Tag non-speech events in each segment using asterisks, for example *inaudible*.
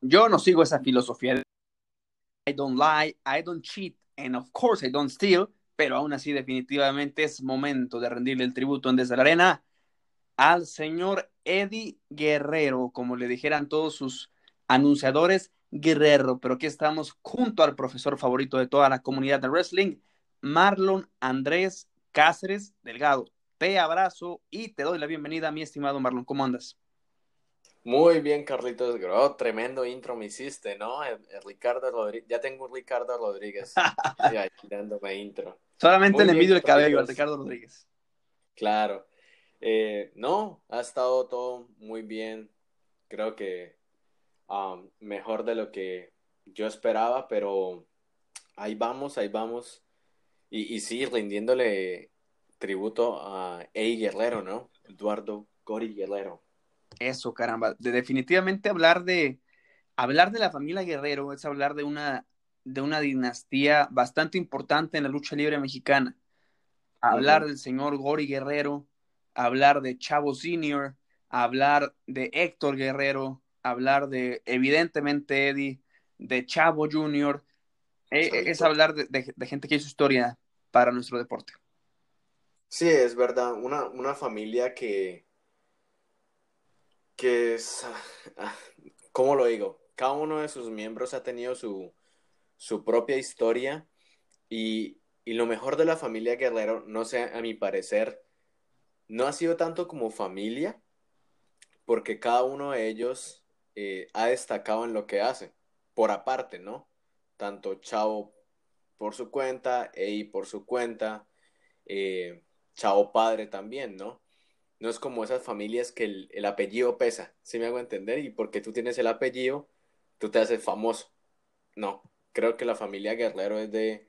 Yo no sigo esa filosofía de I don't lie, I don't cheat, and of course I don't steal, pero aún así definitivamente es momento de rendirle el tributo en Desde la Arena al señor Eddie Guerrero, como le dijeran todos sus anunciadores, Guerrero, pero aquí estamos junto al profesor favorito de toda la comunidad de wrestling, Marlon Andrés Cáceres Delgado. Te abrazo y te doy la bienvenida, mi estimado Marlon. ¿Cómo andas? Muy bien, Carlitos Gro. Tremendo intro me hiciste, ¿no? El, Ricardo Rodríguez. Ya tengo un Ricardo Rodríguez. ahí *laughs* dándome intro. Solamente le envidio el cabello al Ricardo Rodríguez. Claro. Eh, no, ha estado todo muy bien. Creo que um, mejor de lo que yo esperaba, pero ahí vamos, ahí vamos. Y, y sí, rindiéndole tributo a Ey Guerrero, ¿no? Eduardo Gori Guerrero. Eso, caramba. De, definitivamente hablar de hablar de la familia Guerrero es hablar de una de una dinastía bastante importante en la lucha libre mexicana. Hablar del señor Gori Guerrero, hablar de Chavo Senior, hablar de Héctor Guerrero, hablar de evidentemente Eddie, de Chavo Junior, e, es hablar de gente que hizo historia para nuestro deporte. Sí, es verdad, una, una familia que, que es, ah, ¿cómo lo digo? Cada uno de sus miembros ha tenido su, su propia historia y, y lo mejor de la familia Guerrero, no sé, a mi parecer, no ha sido tanto como familia, porque cada uno de ellos eh, ha destacado en lo que hace, por aparte, ¿no? Tanto Chavo por su cuenta, Ey por su cuenta, eh, chao padre también, ¿no? No es como esas familias que el, apellido pesa, ¿sí me hago entender? Y porque tú tienes el apellido, tú te haces famoso. No, creo que la familia Guerrero es de,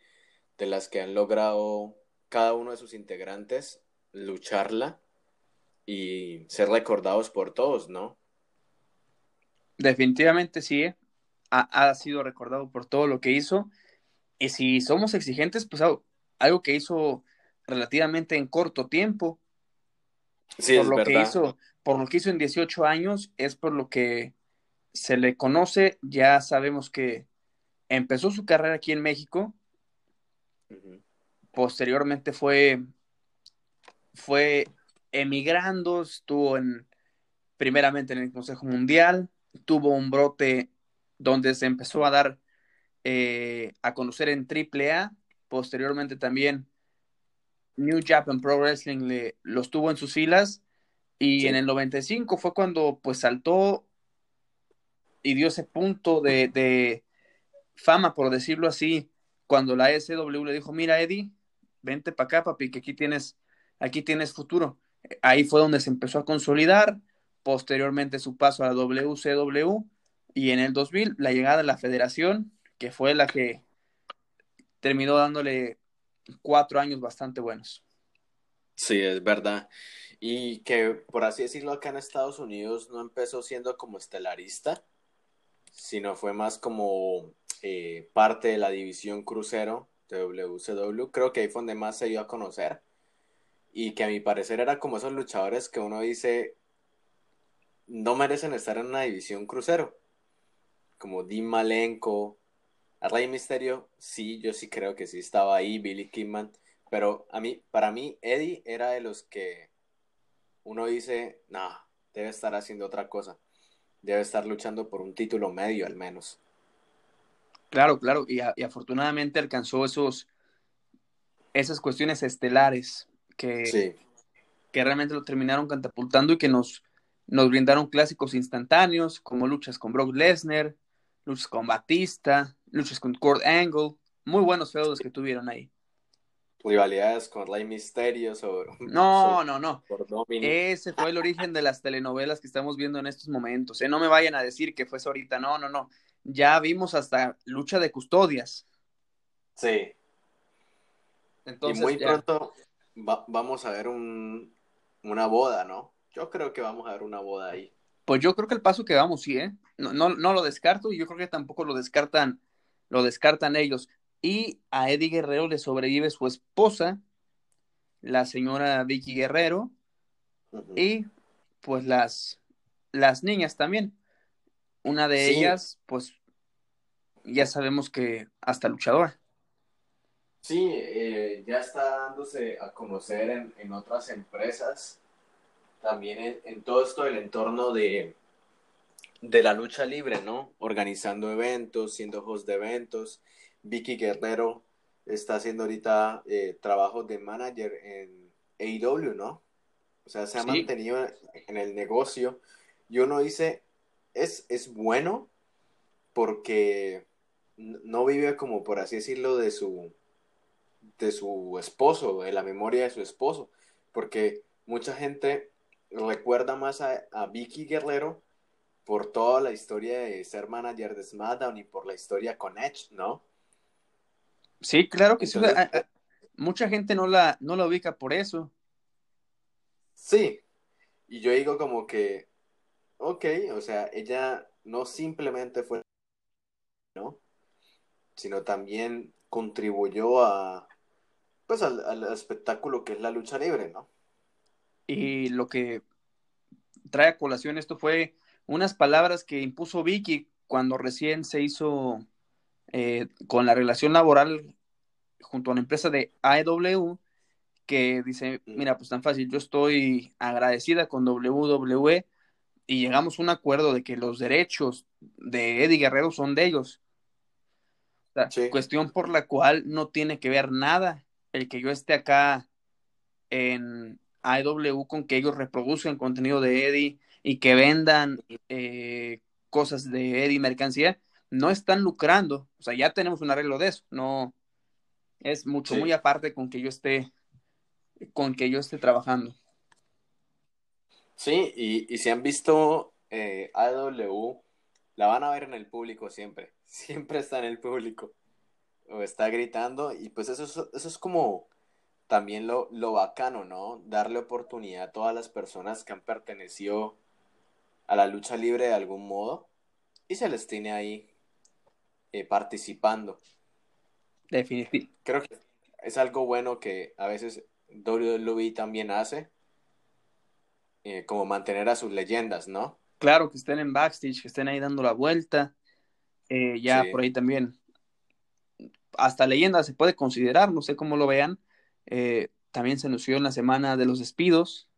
de las que han logrado cada uno de sus integrantes lucharla y ser recordados por todos, ¿no? Definitivamente sí, ¿eh? ha, ha, sido recordado por todo lo que hizo. Y si somos exigentes, pues algo que hizo relativamente en corto tiempo. Sí, por lo que hizo, por lo que hizo en 18 años, es por lo que se le conoce, ya sabemos que empezó su carrera aquí en México. Posteriormente fue fue emigrando, estuvo en primeramente en el Consejo Mundial, tuvo un brote donde se empezó a dar eh, a conocer en AAA, posteriormente también New Japan Pro Wrestling le, los tuvo en sus filas y en el 95 fue cuando pues saltó y dio ese punto de, fama, por decirlo así, cuando la SW le dijo, mira Eddie, vente para acá papi, que aquí tienes, aquí tienes futuro. Ahí fue donde se empezó a consolidar, posteriormente su paso a la WCW y en el 2000 la llegada de la federación, que fue la que terminó dándole cuatro años bastante buenos. Sí, es verdad. Y que, por así decirlo, acá en Estados Unidos no empezó siendo como estelarista, sino fue más como eh, parte de la división crucero de WCW. Creo que ahí fue donde más se dio a conocer. Y que a mi parecer era como esos luchadores que uno dice no merecen estar en una división crucero. Como Dean Malenko, a Rey Misterio, sí, yo sí creo que sí estaba ahí, Billy Kidman, pero a mí, para mí, Eddie era de los que uno dice, no, debe estar haciendo otra cosa, debe estar luchando por un título medio al menos. Claro, claro, y, afortunadamente alcanzó esos, esas cuestiones estelares que, que realmente lo terminaron catapultando y que nos, nos brindaron clásicos instantáneos, como luchas con Brock Lesnar, luchas con Batista, luchas con Kurt Angle, muy buenos feudos que tuvieron ahí. Rivalidades con Rey Misterio *laughs* sobre... No, no, no. Ese fue el origen de las telenovelas que estamos viendo en estos momentos. ¿eh? No me vayan a decir que fue ahorita, no, no, no. Ya vimos hasta lucha de custodias. Sí. Entonces, y muy pronto vamos a ver un, una boda, ¿no? Yo creo que vamos a ver una boda ahí. Pues yo creo que el paso que vamos, sí, ¿eh? No, no, no lo descarto y yo creo que tampoco lo descartan lo descartan ellos. Y a Eddie Guerrero le sobrevive su esposa, la señora Vicky Guerrero, y pues las las niñas también. Una de Sí. ellas, pues, ya sabemos que hasta luchadora. Sí, eh, ya está dándose a conocer en, en otras empresas, también en, en todo esto del entorno de, de la lucha libre, ¿no? Organizando eventos, siendo host de eventos. Vicky Guerrero está haciendo ahorita eh, trabajos de manager en AEW, ¿no? O sea, se ha Sí. mantenido en el negocio. Y uno dice, es, es bueno porque no vive como, por así decirlo, de su, de su esposo, de la memoria de su esposo. Porque mucha gente recuerda más a, a Vicky Guerrero por toda la historia de ser manager de SmackDown y por la historia con Edge, ¿no? Sí, claro que sí. Entonces, a- a- mucha gente no la, no la ubica por eso. Sí, y yo digo como que, ok, o sea, ella no simplemente fue, ¿no? Sino también contribuyó a, pues, al, al espectáculo que es la lucha libre, ¿no? Y lo que trae a colación esto fue unas palabras que impuso Vicky cuando recién se hizo eh, con la relación laboral junto a la empresa de AEW, que dice, mira, pues tan fácil, yo estoy agradecida con WWE y llegamos a un acuerdo de que los derechos de Eddie Guerrero son de ellos. O sea, Sí. Cuestión por la cual no tiene que ver nada el que yo esté acá en AEW con que ellos reproduzcan contenido de Eddie y que vendan eh, cosas de Eddie mercancía, no están lucrando. O sea, ya tenemos un arreglo de eso. No es mucho, Sí. muy aparte con que yo esté, con que yo esté trabajando. Sí, y, y si han visto eh, AEW, la van a ver en el público siempre. *laughs* Siempre está en el público. O está gritando. Y pues eso es, eso es como también lo, lo bacano, ¿no? Darle oportunidad a todas las personas que han pertenecido a la lucha libre de algún modo. Y se les tiene ahí eh, participando. Definitivamente. Creo que es algo bueno que a veces WWE también hace. eh, como mantener a sus leyendas, ¿no? Claro que estén en backstage, que estén ahí dando la vuelta. Eh, ya Sí. por ahí también. Hasta leyenda se puede considerar, no sé cómo lo vean. Eh, también se anunció en la semana de los despidos.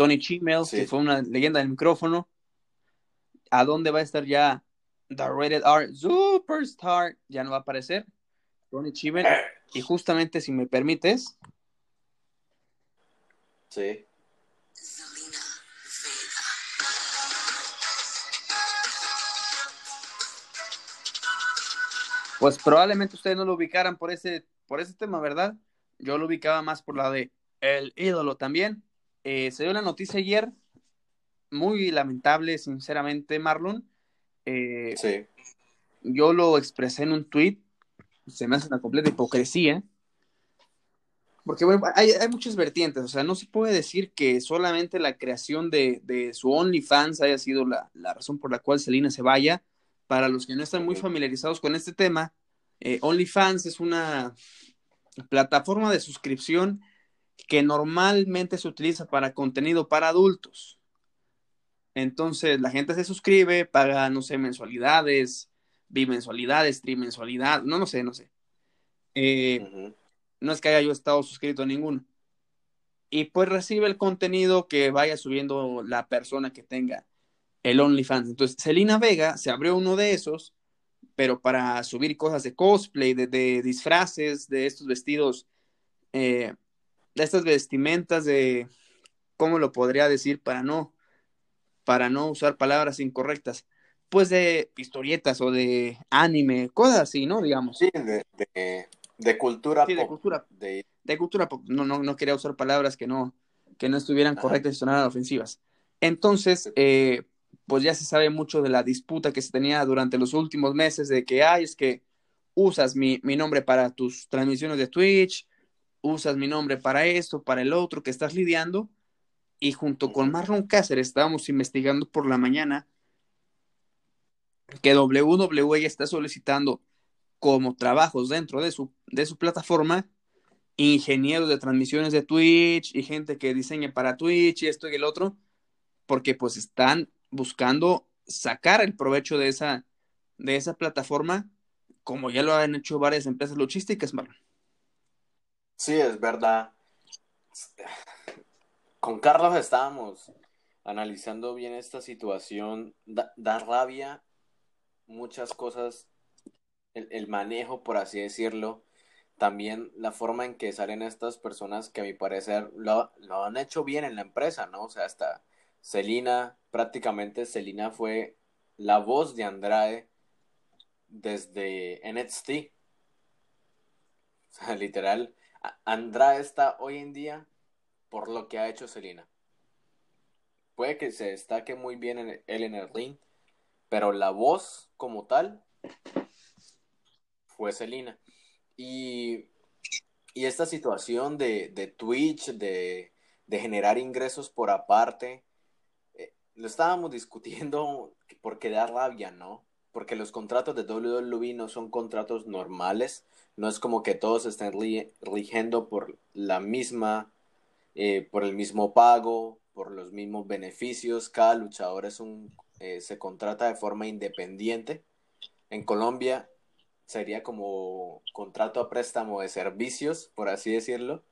Tony Chimel, Sí. que fue una leyenda del micrófono. ¿A dónde va a estar ya The Rated R Superstar? Ya no va a aparecer. Tony Chimel. Y justamente, si me permites, Sí. pues probablemente ustedes no lo ubicaran por ese, por ese tema, ¿verdad? Yo lo ubicaba más por la de El ídolo también. Eh, se dio la noticia ayer, muy lamentable, sinceramente, Marlon. Eh, Sí. yo lo expresé en un tweet, se me hace una completa hipocresía. Porque bueno, hay, hay muchas vertientes, o sea, no se puede decir que solamente la creación de, de su OnlyFans haya sido la, la razón por la cual Selena se vaya. Para los que no están muy familiarizados con este tema, eh, OnlyFans es una plataforma de suscripción que normalmente se utiliza para contenido para adultos. Entonces la gente se suscribe, paga, no sé, mensualidades, bimensualidades, trimensualidad, no, no sé, no sé. Eh, no es que haya yo estado suscrito a ninguno. Y pues recibe el contenido que vaya subiendo la persona que tenga el OnlyFans. Entonces, Selena Vega se abrió uno de esos, pero para subir cosas de cosplay, de, de disfraces, de estos vestidos, eh, estas vestimentas de, ¿cómo lo podría decir? Para no, para no usar palabras incorrectas. Pues de historietas o de anime, cosas así, ¿no? Digamos. Sí, de, de, de cultura Sí, de cultura De, de cultura pop. No, no, no quería usar palabras que no, que no estuvieran Ajá. correctas y sonaran ofensivas. Entonces, eh, pues ya se sabe mucho de la disputa que se tenía durante los últimos meses de que, ay, es que usas mi, mi nombre para tus transmisiones de Twitch, usas mi nombre para esto, para el otro que estás lidiando. Y junto con. Marlon Cáceres estábamos investigando por la mañana que WWE está solicitando como trabajos dentro de su, de su plataforma ingenieros de transmisiones de Twitch y gente que diseña para Twitch y esto y el otro, porque pues están buscando sacar el provecho de esa, de esa plataforma, como ya lo han hecho varias empresas logísticas, Marlon. Sí, es verdad. Con Carlos estábamos analizando bien esta situación. Da, rabia muchas cosas, el, manejo, por así decirlo. También la forma en que salen estas personas que a mi parecer lo, lo han hecho bien en la empresa, ¿no? O sea, hasta Celina, prácticamente Celina fue la voz de Andrade desde NXT. *laughs* O sea, literal, Andrade está hoy en día por lo que ha hecho Celina. Puede que se destaque muy bien en él en el ring, pero la voz como tal fue Celina. Y, esta situación de, Twitch, de, de, generar ingresos por aparte, lo estábamos discutiendo porque da rabia, ¿no? Porque los contratos de WWE no son contratos normales, no es como que todos estén rigiendo por la misma, eh, por el mismo pago, por los mismos beneficios, cada luchador es un, eh, se contrata de forma independiente. En Colombia sería como contrato a préstamo de servicios, por así decirlo.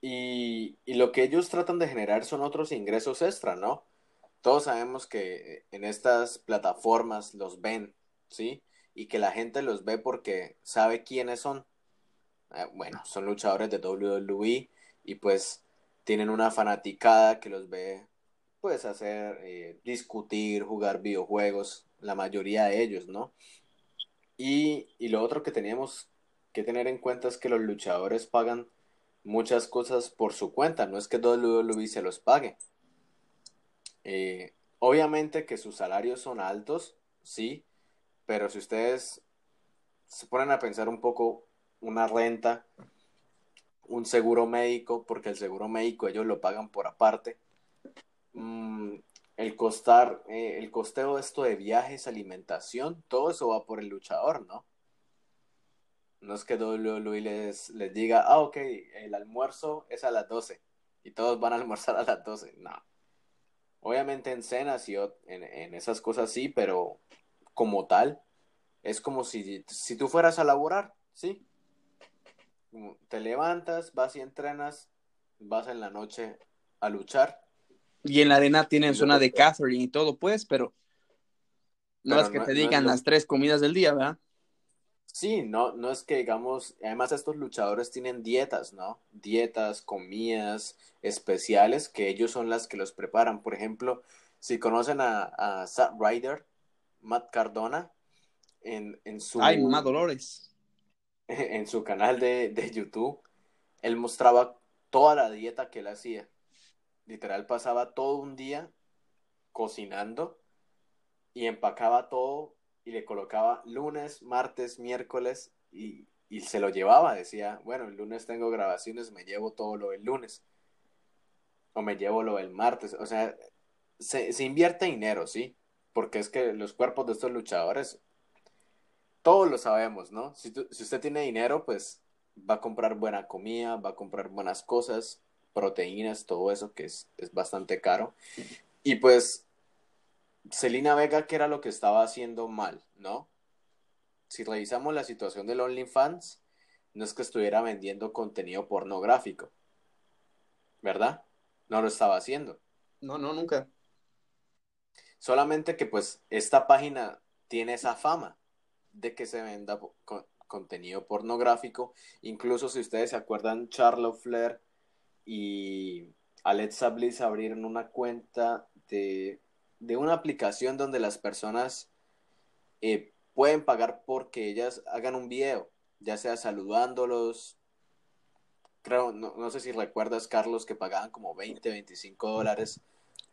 Y, y, lo que ellos tratan de generar son otros ingresos extra, ¿no? todos sabemos que en estas plataformas los ven, ¿sí? Y que la gente los ve porque sabe quiénes son. Eh, bueno, son luchadores de WWE y pues tienen una fanaticada que los ve pues hacer, eh, discutir, jugar videojuegos, la mayoría de ellos, ¿no? Y, y lo otro que teníamos que tener en cuenta es que los luchadores pagan muchas cosas por su cuenta, no es que WWE se los pague. Eh, obviamente que sus salarios son altos, sí, pero si ustedes se ponen a pensar un poco una renta, un seguro médico, porque el seguro médico ellos lo pagan por aparte, mm, el costar, eh, el costeo de esto de viajes, alimentación, todo eso va por el luchador, ¿no? No es que WWE les, les diga, ah, ok, el almuerzo es a las 12 y todos van a almorzar a las 12. No, Obviamente en cenas y en, esas cosas sí, pero como tal, es como si, si tú fueras a laborar, ¿sí? Te levantas, vas y entrenas, vas en la noche a luchar. Y en la arena tienen zona de catering y todo, pues, pero no es que te digan las tres comidas del día, ¿verdad? Sí, no, no es que digamos, además estos luchadores tienen dietas, ¿no? Dietas, comidas especiales que ellos son las que los preparan. Por ejemplo, si conocen a, a Ryder, Matt Cardona, en, en su... Ay, mamá Dolores. *laughs* En su canal de, de YouTube, él mostraba toda la dieta que él hacía. Literal pasaba todo un día cocinando y empacaba todo y le colocaba lunes, martes, miércoles y, se lo llevaba. Decía, bueno, el lunes tengo grabaciones, me llevo todo lo del lunes o me llevo lo del martes. O sea, se, invierte dinero, ¿sí? Porque es que los cuerpos de estos luchadores, todos lo sabemos, ¿no? Si, si usted tiene dinero, pues va a comprar buena comida, va a comprar buenas cosas, proteínas, todo eso que es, es bastante caro. Y pues Celina Vega, ¿qué era lo que estaba haciendo mal, no? Si revisamos la situación del OnlyFans, no es que estuviera vendiendo contenido pornográfico, ¿verdad? No lo estaba haciendo. No, no, nunca. Solamente que pues esta página tiene esa fama de que se venda contenido pornográfico. Incluso si ustedes se acuerdan, Charlotte Flair y Alexa Bliss abrieron una cuenta de de una aplicación donde las personas eh, pueden pagar porque ellas hagan un video, ya sea saludándolos. Creo, no, sé si recuerdas, Carlos, que pagaban como 20, 25 dólares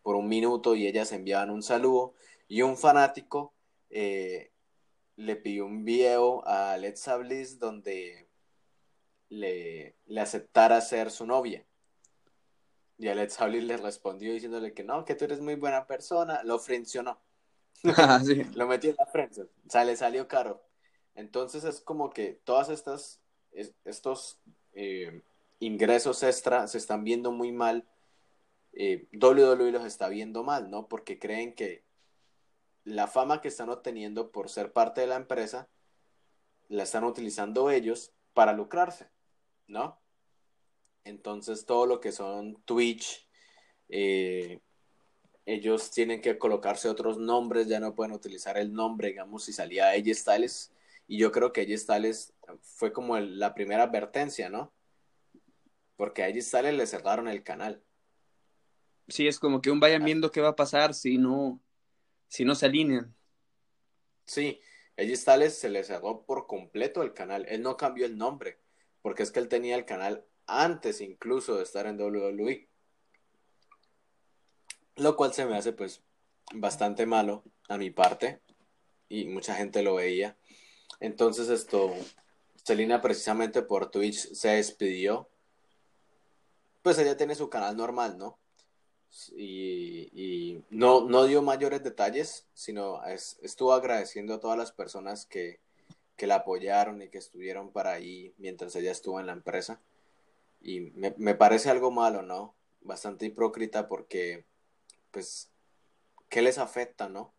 por un minuto y ellas enviaban un saludo. Y un fanático eh, le pidió un video a Alexa Bliss donde le, le aceptara ser su novia. Y Alex Bliss le respondió diciéndole que no, que tú eres muy buena persona. Lo frencionó. *laughs* Ah, Lo metió en la frente. O sea, le salió caro. Entonces es como que todas estas, estos eh, ingresos extra se están viendo muy mal eh, WWE los está viendo mal, ¿no? Porque creen que la fama que están obteniendo por ser parte de la empresa la están utilizando ellos para lucrarse, ¿no? Entonces todo lo que son Twitch, eh, ellos tienen que colocarse otros nombres, ya no pueden utilizar el nombre, digamos, si salía AJ Styles, y yo creo que AJ Styles fue como la primera advertencia, ¿no? Porque a AJ Styles le cerraron el canal. Sí, es como que un vayan ah. viendo qué va a pasar si no, si no se alinean. Sí, AJ Styles se le cerró por completo el canal, él no cambió el nombre, porque es que él tenía el canal antes incluso de estar en WWE. Lo cual se me hace pues bastante malo a mi parte y mucha gente lo veía. Entonces esto, Selina precisamente por Twitch se despidió. Pues ella tiene su canal normal, ¿no? Y, no, no dio mayores detalles, sino estuvo agradeciendo a todas las personas que, que la apoyaron y que estuvieron para ahí mientras ella estuvo en la empresa. Y me, me parece algo malo, ¿no? Bastante hipócrita porque, pues, ¿qué les afecta, no?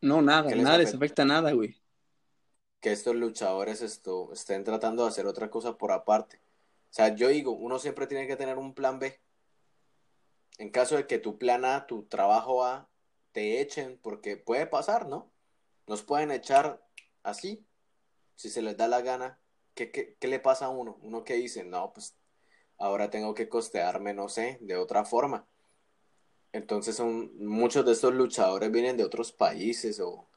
No, nada, nada les afecta nada, güey. Que estos luchadores esto, estén tratando de hacer otra cosa por aparte. O sea, yo digo, uno siempre tiene que tener un plan B. En caso de que tu plan A, tu trabajo A, te echen, porque puede pasar, ¿no? Nos pueden echar así, si se les da la gana. ¿Qué, qué, qué le pasa a uno? Uno que dice, no, pues ahora tengo que costearme, no sé, de otra forma. Entonces son muchos de estos luchadores vienen de otros países o,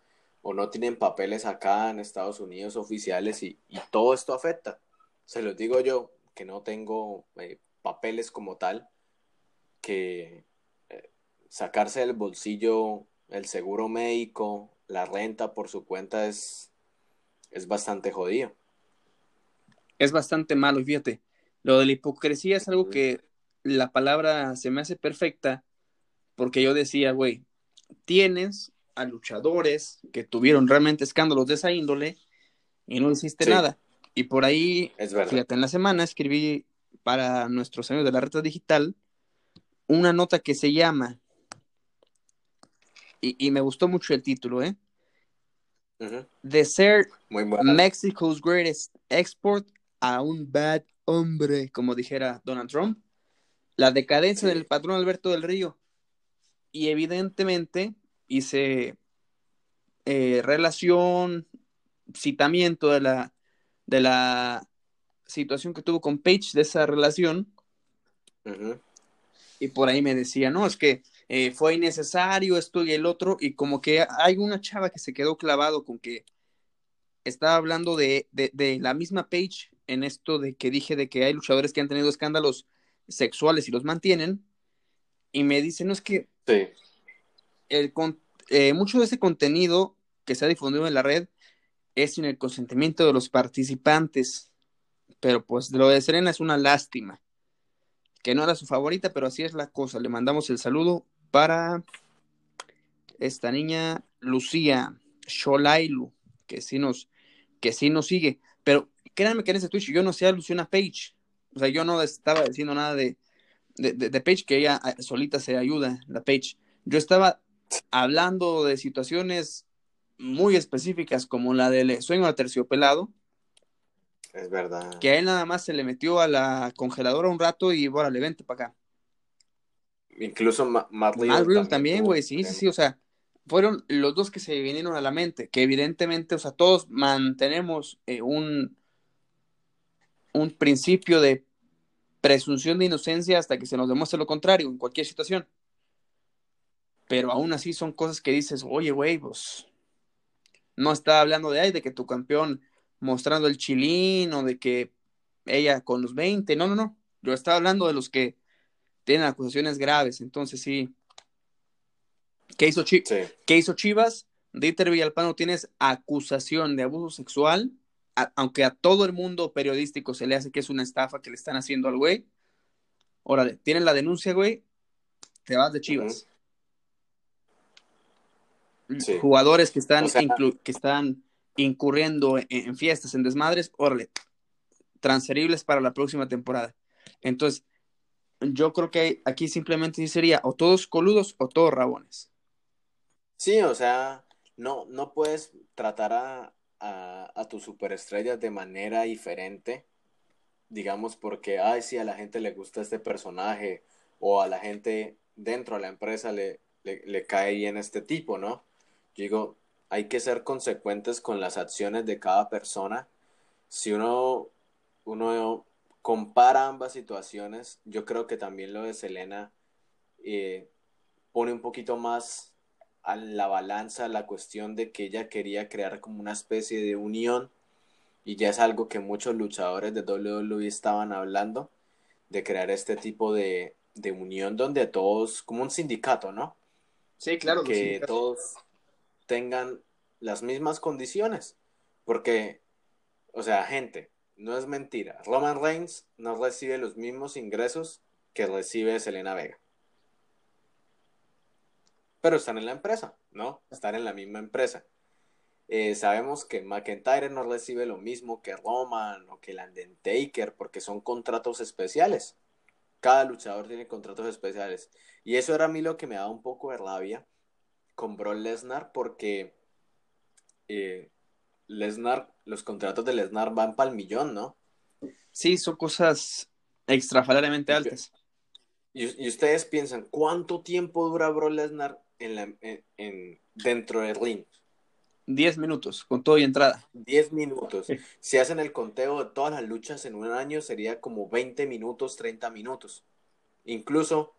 no tienen papeles acá en Estados Unidos oficiales y, todo esto afecta. Se los digo yo, que no tengo eh, papeles como tal, que eh, sacarse del bolsillo el seguro médico, la renta por su cuenta es, es bastante jodido. Es bastante malo, fíjate. Lo de la hipocresía es algo que la palabra se me hace perfecta porque yo decía, güey, tienes a luchadores que tuvieron realmente escándalos de esa índole y no hiciste nada. Y por ahí, fíjate, en la semana escribí para nuestros amigos de la red digital una nota que se llama, y, me gustó mucho el título, ¿eh? De ser Mexico's greatest export a un bad hombre, como dijera Donald Trump, la decadencia del patrón Alberto del Río. Y evidentemente hice eh, relación, citamiento de la, de la situación que tuvo con Page, de esa relación. Y por ahí me decía, no, es que eh, fue innecesario esto y el otro, y como que hay una chava que se quedó clavado con que estaba hablando de, de la misma Page en esto de que dije de que hay luchadores que han tenido escándalos sexuales y los mantienen. Y me dicen, no es que el, eh, mucho de ese contenido que se ha difundido en la red es sin el consentimiento de los participantes. Pero pues lo de Serena es una lástima. Que no era su favorita, pero así es la cosa. Le mandamos el saludo para esta niña Lucía Sholailu, que sí nos, que sí nos sigue. Pero créanme que en ese Twitch yo no sé a Luciana Page. O sea, yo no estaba diciendo nada de, de, Page, que ella ah, solita se ayuda, la Page. Yo estaba hablando de situaciones muy específicas, como la del sueño terciopelado. Es verdad. Que a él nada más se le metió a la congeladora un rato y, bueno, le vente para acá. Incluso Matt también, güey, sí, sí, sí, o sea, fueron los dos que se vinieron a la mente, que evidentemente, o sea, todos mantenemos eh, un, un principio de presunción de inocencia hasta que se nos demuestre lo contrario en cualquier situación. Pero aún así son cosas que dices, oye, güey, pues no está hablando de, ay, de que tu campeón mostrando el chilín o de que ella con los 20, no, no, no. Yo estaba hablando de los que tienen acusaciones graves. Entonces sí. ¿Qué hizo, ¿Qué hizo Chivas? Dieter Villalpano tienes acusación de abuso sexual aunque a todo el mundo periodístico se le hace que es una estafa que le están haciendo al güey, órale, tienen la denuncia, güey, te vas de Chivas. Jugadores que están, que están incurriendo en, fiestas, en desmadres, órale, transferibles para la próxima temporada. Entonces, yo creo que aquí simplemente sería o todos coludos o todos rabones. Sí, o sea, no, no puedes tratar a, a, a tus superestrellas de manera diferente, digamos, porque, ay, sí, a la gente le gusta este personaje o a la gente dentro de la empresa le, le, le cae bien este tipo, ¿no? Yo digo, hay que ser consecuentes con las acciones de cada persona. Si uno, uno compara ambas situaciones, yo creo que también lo de Selena eh, pone un poquito más a la balanza la cuestión de que ella quería crear como una especie de unión y ya es algo que muchos luchadores de WWE estaban hablando de crear este tipo de, de unión donde todos, como un sindicato, ¿no? Sí, claro. Que todos tengan las mismas condiciones. Porque, o sea, gente, no es mentira. Roman Reigns no recibe los mismos ingresos que recibe Selena Vega. Pero están en la empresa, ¿no? Están en la misma empresa. Eh, sabemos que McIntyre no recibe lo mismo que Roman o que el Undertaker porque son contratos especiales. Cada luchador tiene contratos especiales. Y eso era a mí lo que me daba un poco de rabia con Brock Lesnar porque eh, Lesnar, los contratos de Lesnar van para el millón, ¿no? Sí, son cosas extraordinariamente altas. Y, ustedes piensan, ¿cuánto tiempo dura Brock Lesnar en la, en, dentro del ring? Diez minutos, con todo y entrada. Diez minutos. Si hacen el conteo de todas las luchas en un año, sería como 20 minutos, 30 minutos. Incluso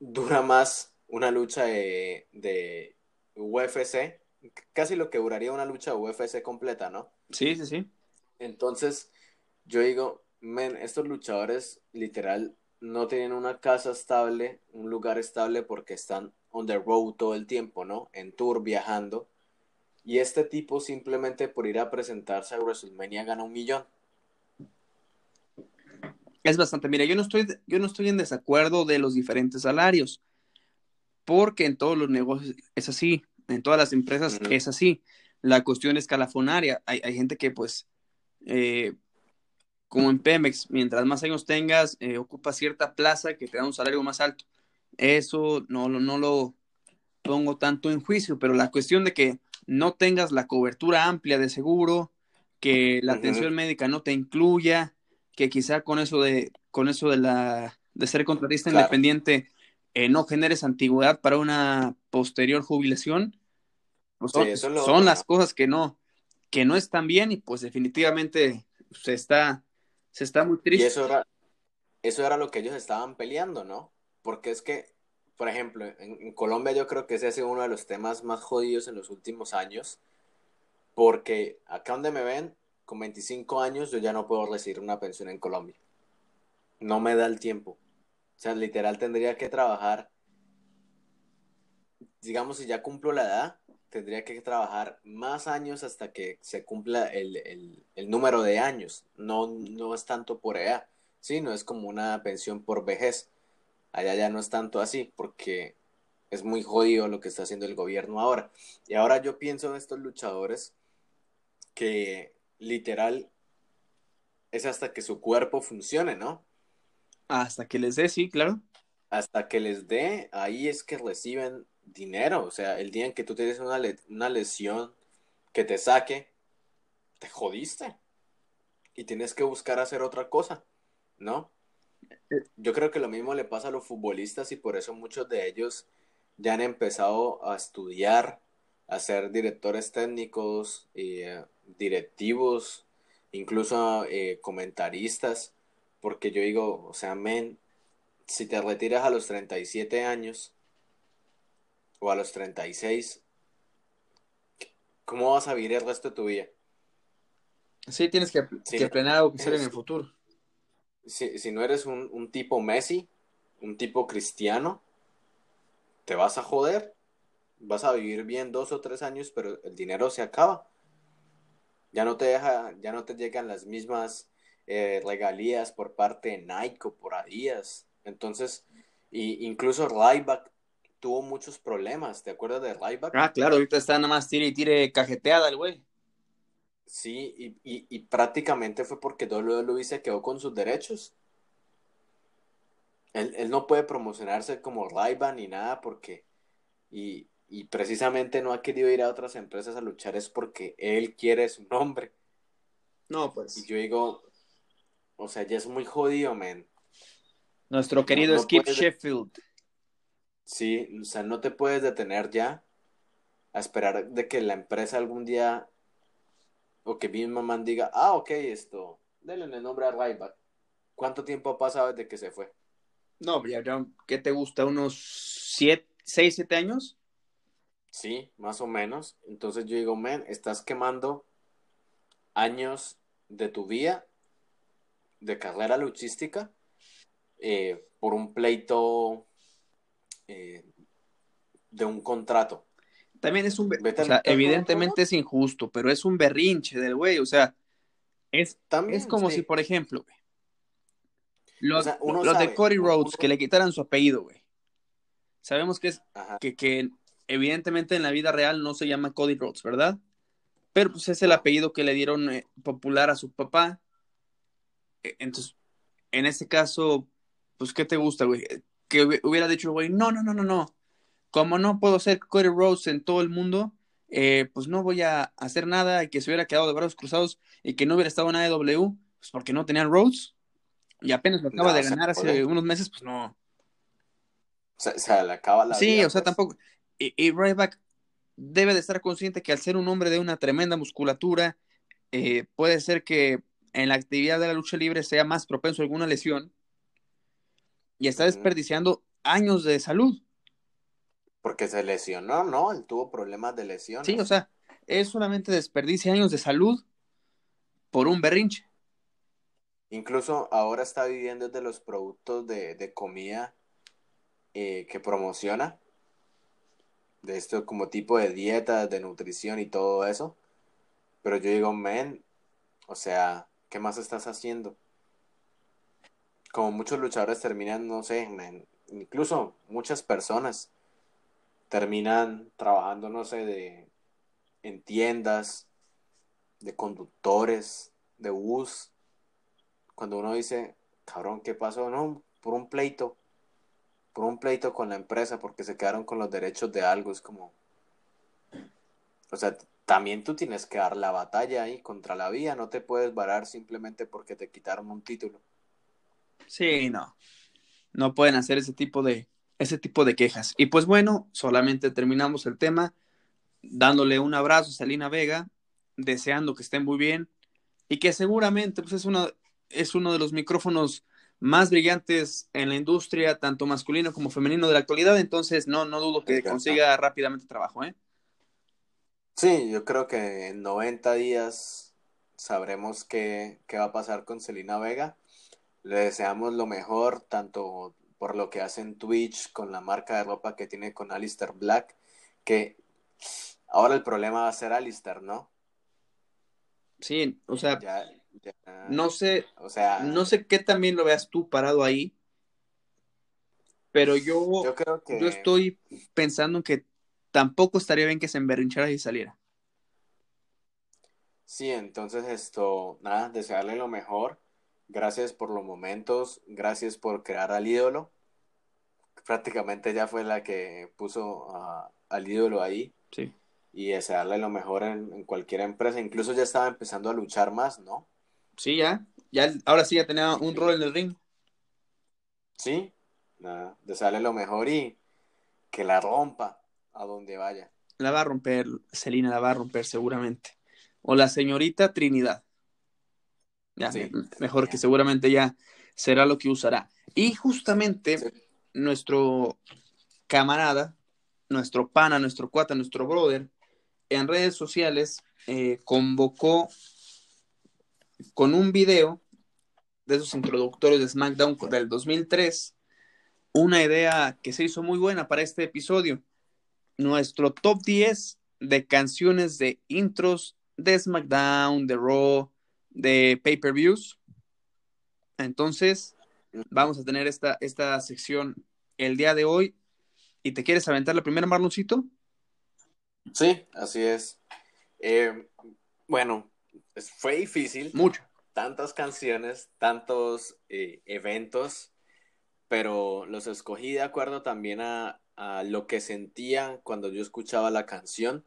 dura más una lucha de, de UFC casi lo que duraría una lucha UFC completa, ¿no? Sí, sí, sí. Entonces, yo digo, men, estos luchadores literal no tienen una casa estable, un lugar estable porque están on the road todo el tiempo, ¿no? En tour, viajando. Y este tipo simplemente por ir a presentarse a WrestleMania gana un millón. Es bastante. Mira, yo no estoy, yo no estoy en desacuerdo de los diferentes salarios, porque en todos los negocios es así en todas las empresas es así. La cuestión escalafonaria. Hay, hay gente que, pues, eh, como en Pemex, mientras más años tengas, eh, ocupa cierta plaza que te da un salario más alto. Eso no, no lo pongo tanto en juicio, pero la cuestión de que no tengas la cobertura amplia de seguro, que la atención médica no te incluya, que quizá con eso de, con eso de la de ser contratista independiente eh, no generes antigüedad para una posterior jubilación, pues son, las cosas que no, que no están bien y pues definitivamente se está, se está muy triste. Y eso era, eso era lo que ellos estaban peleando, ¿no? Porque es que, por ejemplo, en, Colombia yo creo que ese ha sido uno de los temas más jodidos en los últimos años, porque acá donde me ven, con 25 años yo ya no puedo recibir una pensión en Colombia. No me da el tiempo. O sea, literal tendría que trabajar, digamos, si ya cumplo la edad, tendría que trabajar más años hasta que se cumpla el, número de años. No, no es tanto por edad, ¿sí? No es como una pensión por vejez. Allá ya no es tanto así, porque es muy jodido lo que está haciendo el gobierno ahora. Y ahora yo pienso en estos luchadores que literal es hasta que su cuerpo funcione, ¿no? Hasta que les dé, sí, claro. Hasta que les dé, ahí es que reciben dinero. O sea, el día en que tú tienes una, una lesión que te saque, te jodiste. Y tienes que buscar hacer otra cosa, ¿no? Eh. Yo creo que lo mismo le pasa a los futbolistas y por eso muchos de ellos ya han empezado a estudiar, a ser directores técnicos, y, eh, directivos, incluso eh, comentaristas, porque yo digo, o sea, men, si te retiras a los 37 años, o a los 36, ¿cómo vas a vivir el resto de tu vida? Sí, tienes que, planear algo que hacer en el futuro. Si, si no eres un, un, tipo Messi, un tipo cristiano, te vas a joder. Vas a vivir bien dos o tres años, pero el dinero se acaba. Ya no te deja, ya no te llegan las mismas eh, regalías por parte de Nike o por Adidas. Entonces, y incluso Ryback tuvo muchos problemas, ¿te acuerdas de Ryback? Ah, claro, ahorita está nada más tire y tire cajeteada el güey. Sí, y, y, prácticamente fue porque WWE se quedó con sus derechos. él, él no puede promocionarse como Raiban ni nada porque, y, y precisamente no ha querido ir a otras empresas a luchar es porque él quiere su nombre. No, pues. Y yo digo, o sea, ya es muy jodido, man. Nuestro querido no Skip puedes- Sheffield. Sí, o sea, no te puedes detener ya a esperar de que la empresa algún día o que Vince McMahon diga, ah, ok, esto, denle el nombre a Ryback. ¿Cuánto tiempo ha pasado desde que se fue? No, ya, ya, ¿qué te gusta? ¿Unos siete, seis, siete años? Sí, más o menos. Entonces yo digo, man, estás quemando años de tu vida de carrera luchística eh, por un pleito eh, de un contrato. También es un... o sea, evidentemente es injusto, pero es un berrinche del güey. O sea, es, También, es como sí. si, por ejemplo, güey, los, O sea, uno los de Cody Rhodes, uno- que le quitaran su apellido, güey. Sabemos que es que, que evidentemente en la vida real no se llama Cody Rhodes, ¿verdad? Pero pues es el apellido que le dieron eh, popular a su papá. Eh, Entonces, en ese caso, pues, ¿qué te gusta, güey? Que hubi- hubiera dicho, güey, no, no, no, no, no. Como no puedo ser Cody Rhodes en todo el mundo, eh, pues no voy a hacer nada y que se hubiera quedado de brazos cruzados y que no hubiera estado en AEW, pues porque no tenían Rhodes. Y apenas lo acaba No, de se ganar hace puede. unos meses, pues no. O sea, se le acaba la Sí, vida, o sea, pues. tampoco. Y, y Ryback debe de estar consciente que al ser un hombre de una tremenda musculatura, eh, puede ser que en la actividad de la lucha libre sea más propenso a alguna lesión y está desperdiciando años de salud. Porque se lesionó, ¿no? Él tuvo problemas de lesión. Sí, o sea, es solamente desperdicia años de salud por un berrinche. Incluso ahora está viviendo de los productos de, de comida eh, que promociona. De esto como tipo de dieta, de nutrición y todo eso. Pero yo digo, men, o sea, ¿qué más estás haciendo? Como muchos luchadores terminan, no sé, incluso muchas personas terminan trabajando, no sé, de en tiendas, de conductores, de bus. Cuando uno dice, cabrón, ¿qué pasó? No, por un pleito, por un pleito con la empresa, porque se quedaron con los derechos de algo, es como, o sea, también tú tienes que dar la batalla ahí contra la vía, no te puedes varar simplemente porque te quitaron un título. Sí, no. No pueden hacer ese tipo de ese tipo de quejas. Y pues bueno, solamente terminamos el tema dándole un abrazo a Salina Vega, deseando que esté muy bien y que seguramente pues es una es uno de los micrófonos más brillantes en la industria, tanto masculino como femenino de la actualidad, entonces no no dudo que consiga rápidamente trabajo, ¿eh? Sí, yo creo que en 90 días sabremos qué, qué va a pasar con Selena Vega. Le deseamos lo mejor, tanto por lo que hace en Twitch, con la marca de ropa que tiene con Alistair Black, que ahora el problema va a ser Alistair, ¿no? Sí, o sea, Ya, ya- no sé o sea, no sé qué también lo veas tú parado ahí, pero yo yo creo que Yo estoy pensando en que tampoco estaría bien que se emberrinchara y saliera. Sí, entonces esto, nada, desearle lo mejor. Gracias por los momentos, gracias por crear al ídolo. Prácticamente ya fue la que puso a- al ídolo ahí Sí. y desearle lo mejor en, en cualquier empresa. Incluso ya estaba empezando a luchar más, ¿no? Sí, ya. ya ahora sí ya tenía un rol en el ring. Sí, nada, desearle lo mejor y que la rompa a donde vaya. La va a romper, Celina la va a romper seguramente. O la señorita Trinidad. Ya, Sí. me- mejor que seguramente ya será lo que usará. Y justamente Sí. nuestro camarada, nuestro pana, nuestro cuata, nuestro brother, en redes sociales eh, convocó con un video de esos introductorios de SmackDown del 2003, una idea que se hizo muy buena para este episodio. Nuestro top 10 de canciones de intros de SmackDown, de Raw, de pay-per-views. Entonces, vamos a tener esta, esta sección el día de hoy. ¿Y te quieres aventar la primera, Marloncito? Sí, así es. Eh, bueno, fue difícil. Mucho. tantas canciones, tantos eh, eventos, pero los escogí de acuerdo también a, a lo que sentía cuando yo escuchaba la canción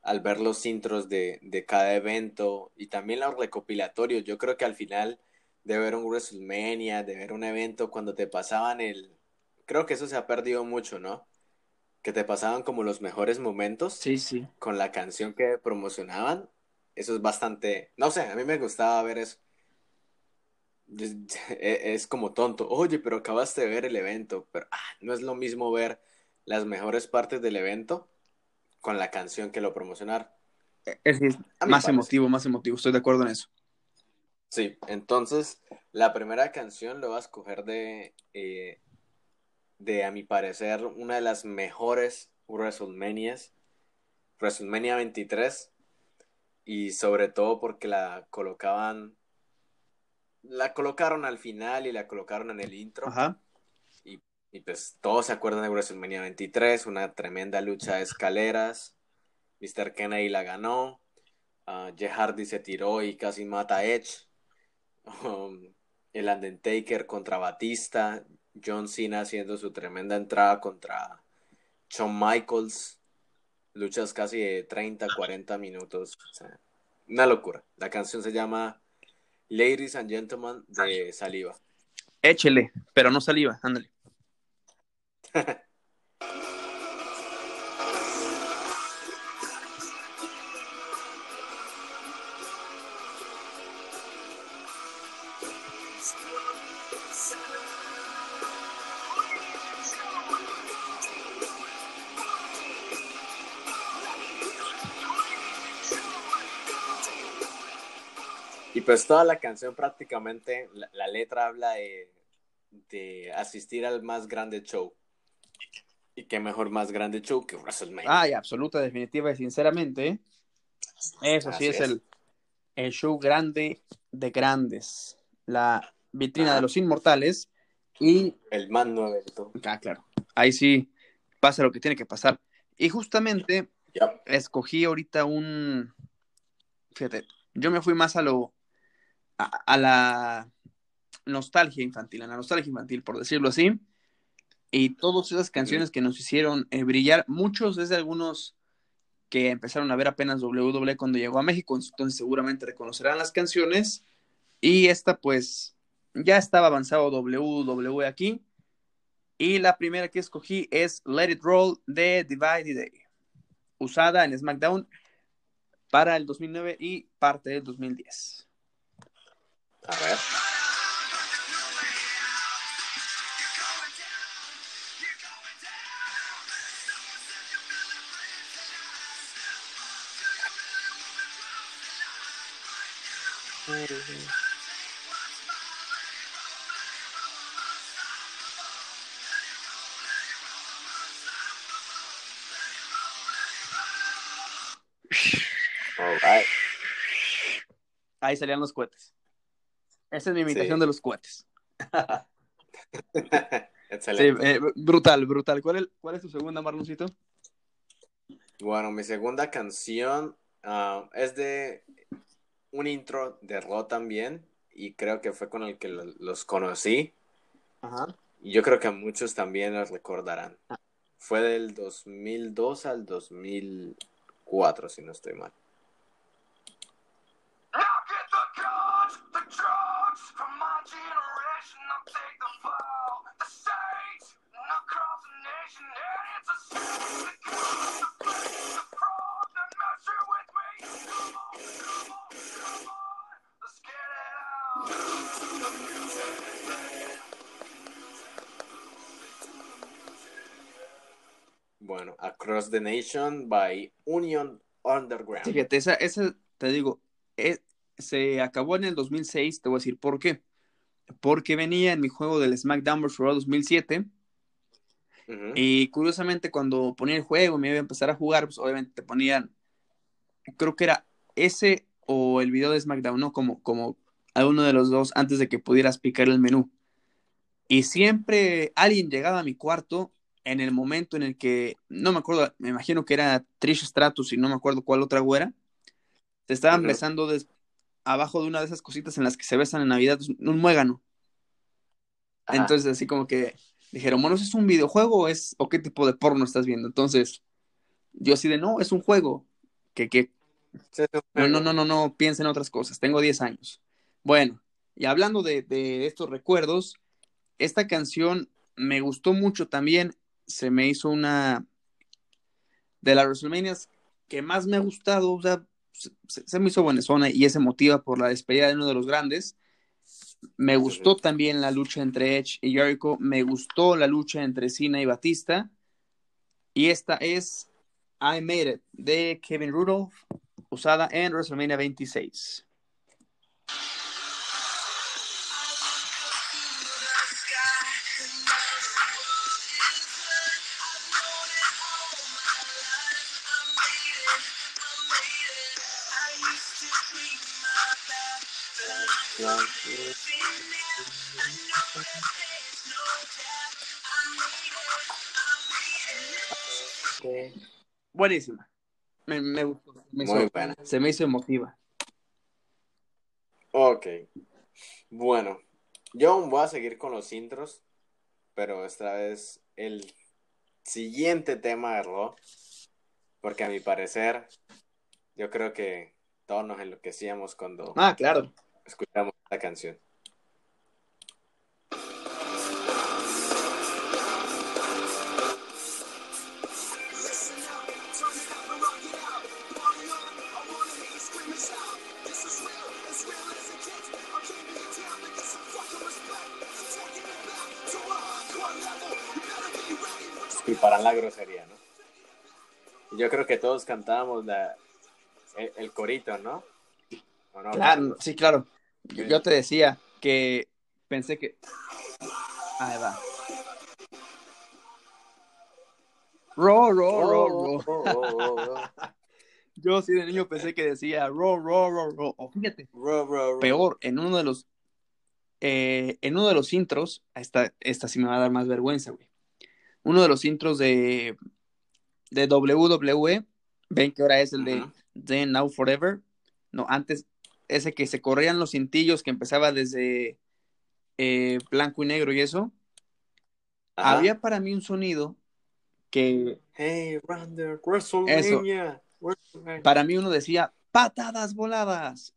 al ver los intros de, de cada evento y también los recopilatorios. Yo creo que al final de ver un WrestleMania, de ver un evento, cuando te pasaban el... Creo que eso se ha perdido mucho, ¿no? Que te pasaban como los mejores momentos. Sí, sí. Con la canción que promocionaban. Eso es bastante... No sé, a mí me gustaba ver eso. *laughs* Es, como tonto. Oye, pero acabaste de ver el evento. Pero ah, no es lo mismo ver las mejores partes del evento con la canción que lo promocionar. Es, más emotivo, más emotivo, estoy de acuerdo en eso. Sí, entonces la primera canción lo voy a escoger de, eh, de, a mi parecer, una de las mejores WrestleManias, WrestleMania 23, y sobre todo porque la colocaban, la colocaron al final y la colocaron en el intro. Ajá. Y pues todos se acuerdan de WrestleMania 23, una tremenda lucha de escaleras. Mr. Kennedy la ganó. Uh, Jeff Hardy se tiró y casi mata a Edge. Um, el Undertaker contra Batista. John Cena haciendo su tremenda entrada contra Shawn Michaels. Luchas casi de 30, 40 minutos. una locura. La canción se llama Ladies and Gentlemen de Saliva. Échele, pero no saliva, ándale. *laughs* Y pues toda la canción prácticamente, la, letra habla de, de asistir al más grande show. Y qué mejor más grande show que WrestleMania. Ay, absoluta, definitiva y sinceramente. Eso sí es, El, el show grande de grandes. La vitrina de los inmortales y... El mando evento. Ah, claro. Ahí sí pasa lo que tiene que pasar. Y justamente escogí ahorita un... Fíjate, yo me fui más a lo... a la nostalgia infantil, a la nostalgia infantil, por decirlo así y todas esas canciones que nos hicieron eh, brillar, muchos desde algunos que empezaron a ver apenas WWE cuando llegó a México, entonces seguramente reconocerán las canciones. Y esta pues ya estaba avanzado WWE aquí. Y la primera que escogí es Let It Roll de Divide Day, usada en SmackDown para el 2009 y parte del 2010. A ver. Ahí salían los cohetes. Esa es mi imitación de los cohetes. *laughs* Excelente. Eh, brutal, brutal. ¿Cuál es, ¿Cuál es tu segunda, Marloncito? Bueno, mi segunda canción ah, es de un intro de Raw también y creo que fue con el que los conocí. Ajá. Y yo creo que a muchos también los recordarán. Ah. Fue del 2002 al 2004, si no estoy mal. Bueno, Across the Nation by Union Underground. Fíjate, esa, esa te digo, eh, se acabó en el 2006, te voy a decir por qué. Porque venía en mi juego del SmackDown vs. Raw 2007. Y curiosamente, cuando ponía el juego y me iba a empezar a jugar, pues obviamente te ponían, creo que era ese o el video de SmackDown, ¿no? Como, como alguno de los dos antes de que pudieras picar el menú. Y siempre alguien llegaba a mi cuarto en el momento en el que, no me acuerdo, me imagino que era Trish Stratus y no me acuerdo cuál otra güera, se estaban besando abajo de una de esas cositas en las que se besan en Navidad, un muégano. Entonces, así como que dijeron, bueno, ¿es un videojuego o, es, o qué tipo de porno estás viendo? Entonces, yo así de, no, es un juego. Que, que... No, no, no, no, no, piensa en otras cosas. Tengo 10 años. Bueno, y hablando de, de estos recuerdos, esta canción me gustó mucho también. Se me hizo una de las WrestleMania que más me ha gustado. O sea, se, se me hizo buena zona y es emotiva por la despedida de uno de los grandes. Me gustó también la lucha entre Edge y Jericho. Me gustó la lucha entre Cena y Batista. Y esta es I Made It de Kevin Rudolph, usada en WrestleMania 26. Buenísima. Me, me gustó. Me Muy hizo- buena. Se me hizo emotiva. Ok. Bueno, yo voy a seguir con los intros, pero esta vez el siguiente tema de Raw, porque a mi parecer, yo creo que todos nos enloquecíamos cuando Ah, claro. escuchamos esta canción. La grosería, ¿no? Yo creo que todos cantábamos la, el, el corito, ¿no? ¿O no? Claro, sí, claro. Yo, yo te decía que pensé que. Ahí va. Ro, ro, ro, ro. Oh, oh, oh, oh, oh. *laughs* Yo sí de niño pensé que decía ro, ro, ro, ro. O fíjate, Ro, ro, ro. peor, en uno de los. eh, en uno de los intros, esta, esta sí me va a dar más vergüenza, güey. Uno de los intros de, de WWE, ven que ahora es el de. Then Now Forever. No, antes, ese que se corrían los cintillos que empezaba desde eh, blanco y negro y eso. Ajá. Había para mí un sonido que Hey, Rander, WrestleMania. WrestleMania. para mí uno decía patadas voladas.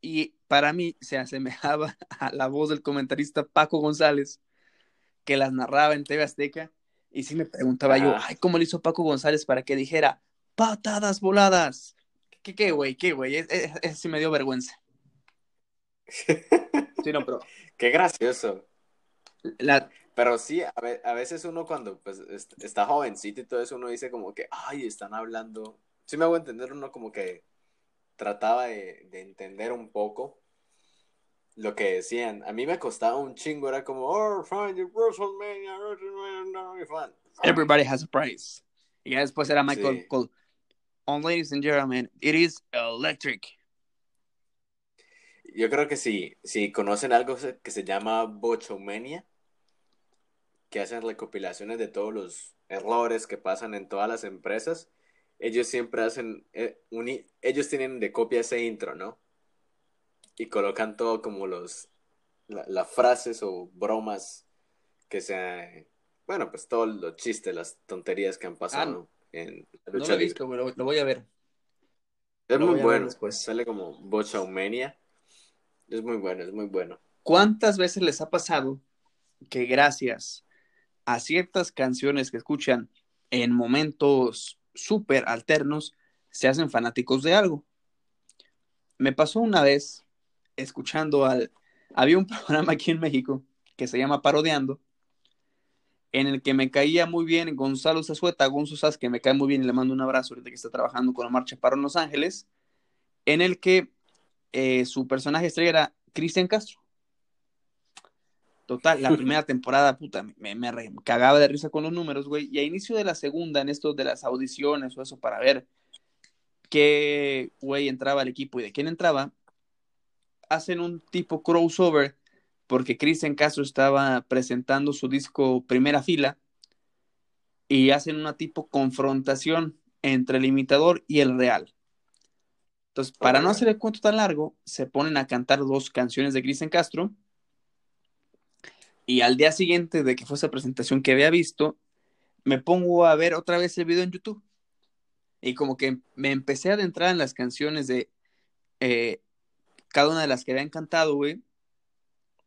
Y para mí se asemejaba *laughs* a la voz del comentarista Paco González, que las narraba en TV Azteca. Y sí me preguntaba yo, Ah. ay, ¿cómo le hizo Paco González para que dijera patadas voladas? ¿Qué, qué, güey? ¿Qué, güey? Es- es- Eso sí me dio vergüenza. *laughs* Sí, no, pero Qué gracioso. la, Pero sí, a, ve- a veces uno cuando pues, est- está jovencito y todo eso, uno dice como que, ay, están hablando. Sí me hago entender, uno como que trataba de, de entender un poco lo que decían. A mí me costaba un chingo, era como, oh, fine, WrestleMania, WrestleMania, fan. Everybody has a price. Y ya después era Michael Sí. Cole. On ladies and gentlemen, it is electric. Yo creo que sí, si conocen algo que se llama Bochomania, que hacen recopilaciones de todos los errores que pasan en todas las empresas, ellos siempre hacen, eh, un ellos tienen de copia ese intro, ¿no? Y colocan todo como los, la- las frases o bromas que se, bueno, pues todos los chistes, las tonterías que han pasado en la No lucha lo visto, güey, lo, lo voy a ver. Es lo muy bueno, después. sale como Bochomania, es muy bueno, es muy bueno. ¿Cuántas veces les ha pasado que gracias a ciertas canciones que escuchan en momentos súper alternos, se hacen fanáticos de algo? Me pasó una vez escuchando al... Había un *laughs* programa aquí en México que se llama Parodiando, en el que me caía muy bien Gonzalo Zazueta, Gonzo Sas, que me cae muy bien y le mando un abrazo ahorita que está trabajando con Omar Chaparro en Los Ángeles, en el que eh, su personaje estrella era Cristian Castro. Total, la *laughs* primera temporada, puta, me, me re- cagaba de risa con los números, güey. Y a inicio de la segunda, en esto de las audiciones o eso, para ver qué güey entraba al equipo y de quién entraba, hacen un tipo crossover porque Cristian Castro estaba presentando su disco Primera Fila y hacen una tipo confrontación entre el imitador y el real. Entonces, para no hacer el cuento tan largo, se ponen a cantar dos canciones de Cristian Castro Y al día siguiente de que fue esa presentación que había visto, me pongo a ver otra vez el video en YouTube. Y como que me empecé a adentrar en las canciones de eh, cada una de las que había encantado, güey.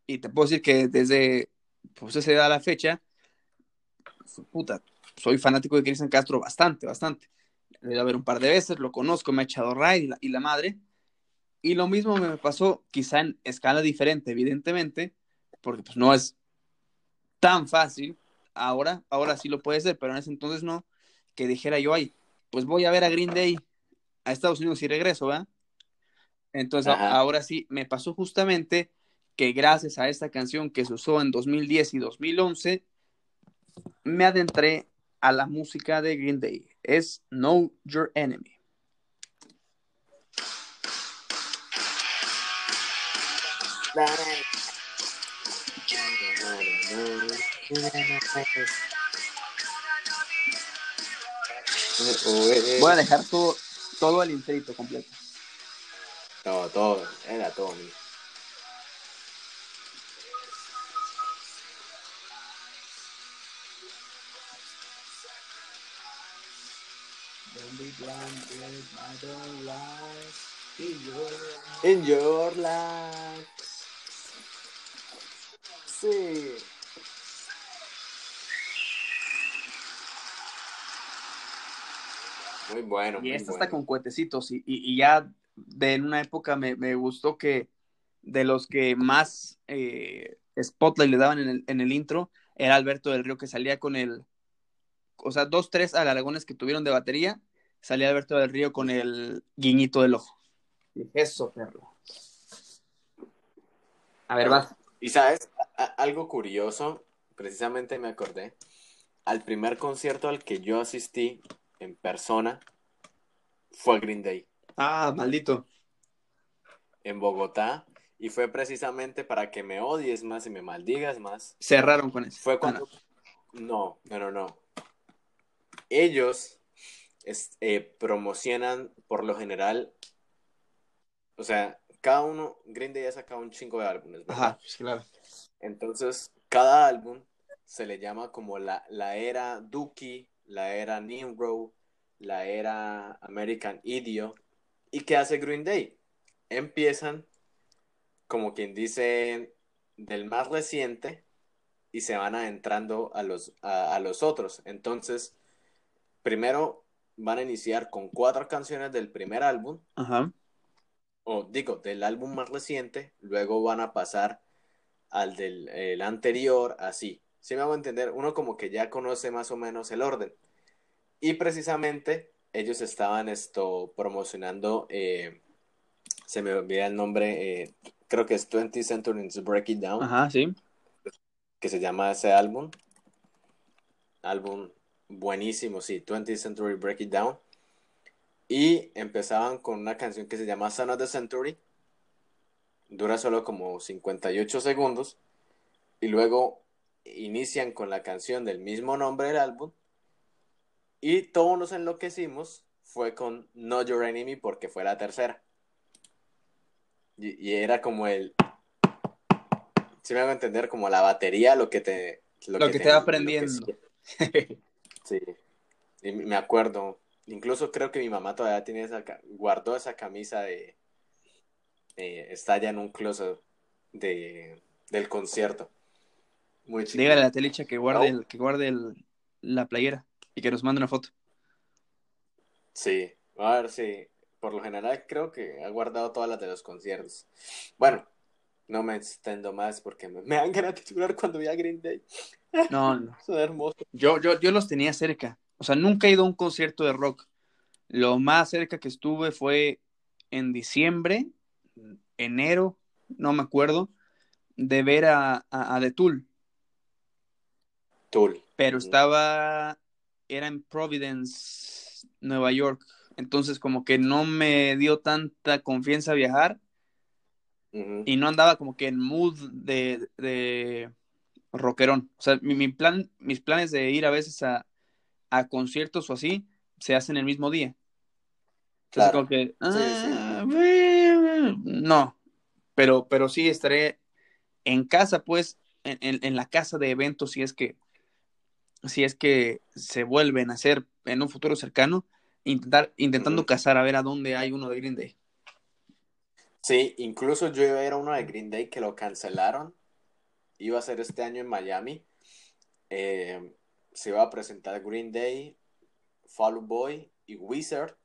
Y te puedo decir que desde pues, esa edad a la fecha, puta, soy fanático de Cristian Castro bastante, bastante. Ido a ver un par de veces, lo conozco, me ha echado ride y la, madre. Y lo mismo me pasó, quizá en escala diferente, evidentemente, porque pues no es tan fácil. Ahora, ahora sí lo puede ser, pero en ese entonces no. Que dijera yo, ay, pues voy a ver a Green Day a Estados Unidos y regreso, ¿verdad? Entonces, Ajá. ahora sí, me pasó justamente que gracias a esta canción que se usó en 2010 y 2011, me adentré a la música de Green Day. Es Know Your Enemy. Voy a dejar todo, todo el intrito completo. Todo, todo, era todo mío. In your life. Sí. Muy bueno. Y muy esta bueno. está con cuetecitos y, y- y ya de en una época me, me gustó que de los que más eh, spotlight le daban en el, en el intro era Alberto del Río que salía con el, o sea, dos, tres alargones que tuvieron de batería, salía Alberto del Río con el guiñito del ojo. Eso, perro. A ver, vas. Y sabes, a- algo curioso, precisamente me acordé, al primer concierto al que yo asistí en persona fue a Green Day Ah, maldito. en Bogotá y fue precisamente para que me odies más y me maldigas más. Cerraron con eso. Fue Ah, cuando... No, no, no, no. Ellos es- eh, promocionan por lo general, o sea, cada uno, Green Day ha sacado un chingo de álbumes. ¿verdad? Ajá, pues claro. Entonces, cada álbum se le llama como la, la era Dookie, la era Nimro, la era American Idiot. ¿Y qué hace Green Day? Empiezan, como quien dice, del más reciente y se van adentrando a los, a, a los otros. Entonces, primero van a iniciar con cuatro canciones del primer álbum, Ajá. o digo, del álbum más reciente, luego van a pasar al del el anterior, así. Si me hago entender, uno como que ya conoce más o menos el orden. Y precisamente ellos estaban esto promocionando, eh, se me olvida el nombre, eh, creo que es 20th Century's Break It Down, Ajá, sí. que se llama ese álbum. Álbum buenísimo, sí, 20th Century Break It Down. Y empezaban con una canción que se llama Son of the Century. Dura solo como 58 segundos. Y luego inician con la canción del mismo nombre del álbum. Y todos nos enloquecimos. Fue con Know Your Enemy porque fue la tercera. Y, y era como el. Si me hago entender, como la batería, lo que te. Lo que te va aprendiendo. Sí. Y me acuerdo. Incluso creo que mi mamá todavía tiene esa. Guardó esa camisa de. eh, está ya en un closet de, del concierto. Muy chido. Dígale a la telicha que guarde, No. el, que guarde el- la playera y que nos mande una foto. Sí, a ver, sí. Por lo general creo que ha guardado todas las de los conciertos. Bueno, no me extendo más porque me, me dan ganas de llorar cuando vi a Green Day. No, no. *laughs* Son hermosos. Yo, yo, yo los tenía cerca. O sea, nunca he ido a un concierto de rock. Lo más cerca que estuve fue en diciembre, enero, no me acuerdo, de ver a, a, a The Tool. Tool. Pero estaba, era en Providence, Nueva York. Entonces como que no me dio tanta confianza viajar y no andaba como que en mood de, de rockerón. O sea, mi, mi plan, mis planes de ir a veces a, a conciertos o así se hacen el mismo día. Entonces Claro. como que, Sí, ah, no, pero, pero sí estaré en casa, pues en, en- en la casa de eventos si es que si es que se vuelven a hacer en un futuro cercano, intentar, intentando cazar a ver a dónde hay uno de Green Day. Sí, incluso yo iba a ir a uno de Green Day que lo cancelaron. Iba a ser este año en Miami. Eh, se iba a presentar Green Day, Fall Out Boy y Wizard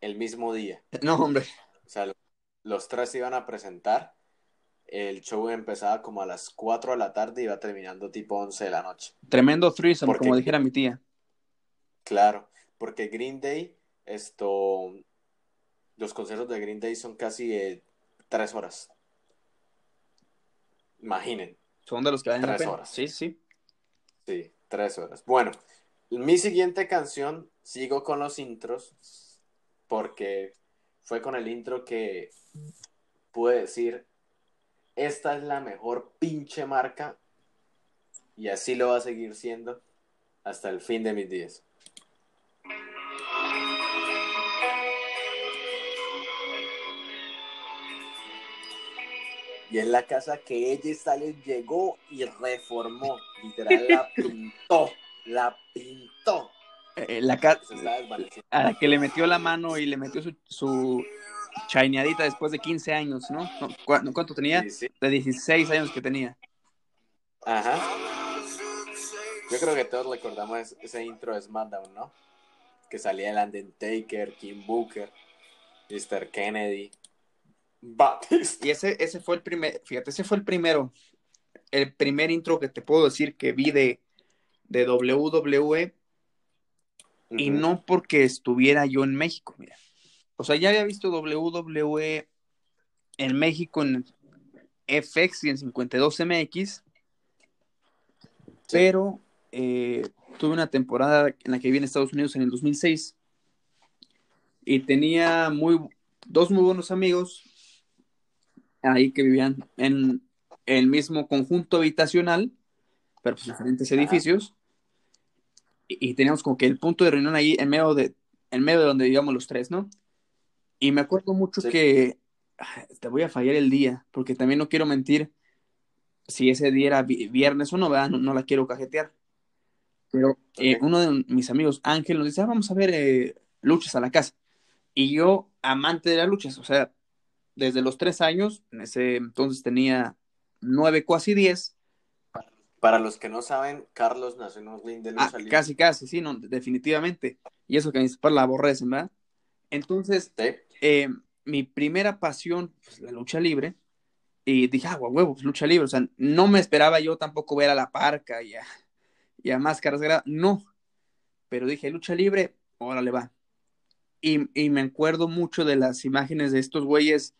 el mismo día. No, hombre, O sea, lo- los tres se iban a presentar. El show empezaba como a las 4 de la tarde y iba terminando tipo 11 de la noche. tremendo threesome, Porque- como dijera mi tía. Claro, porque Green Day, esto, los conciertos de Green Day son casi eh, tres horas. Imaginen, Son de los que valen Tres horas. Sí, sí. sí, tres horas. Bueno, mi siguiente canción, sigo con los intros, porque fue con el intro que pude decir, esta es la mejor pinche marca y así lo va a seguir siendo hasta el fin de mis días. Y es la casa que ella Styles llegó y reformó. Literal, la *laughs* pintó. La pintó. Eh, la ca- Se está desvaneciendo. a la que le metió la mano y le metió su, su chaineadita después de 15 años, ¿no? ¿cu- ¿Cuánto tenía? Sí, sí. De 16 años que tenía. Ajá. Yo creo que todos recordamos es- ese intro de SmackDown, ¿no? Que salía el Undertaker, Kim Booker, Mr. Kennedy, Batista. Y ese, ese fue el primer, fíjate, ese fue el primero, el primer intro que te puedo decir que vi de, de WWE y no porque estuviera yo en México, mira. O sea, ya había visto WWE en México en FX y en 52MX, pero eh, tuve una temporada en la que viví en Estados Unidos en el 2006 y tenía muy, dos muy buenos amigos ahí que vivían en el mismo conjunto habitacional, pero pues diferentes edificios y, y teníamos como que el punto de reunión ahí en medio de, en medio de donde vivíamos los tres, ¿no? Y me acuerdo mucho Sí. que ah, te voy a fallar el día, porque también no quiero mentir si ese día era vi- viernes o no, ¿verdad? No, no la quiero cajetear. Pero eh, uno de mis amigos, Ángel, nos dice, "Ah, vamos a ver eh, luchas a la casa. Y yo, amante de las luchas, o sea, desde los tres años, en ese entonces tenía nueve, casi diez, Para los que no saben, Carlos nació en un ring de Ah, lucha libre. casi, casi, sí, no, definitivamente. Y eso que mis papás la aborrecen, ¿verdad? Entonces, Sí. Eh, mi primera pasión, pues la lucha libre, y dije, ah, huevos, lucha libre. O sea, no me esperaba yo tampoco ver a la parca y a, y a máscaras no. Pero dije, lucha libre, órale va. Y, y me acuerdo mucho de las imágenes de estos güeyes,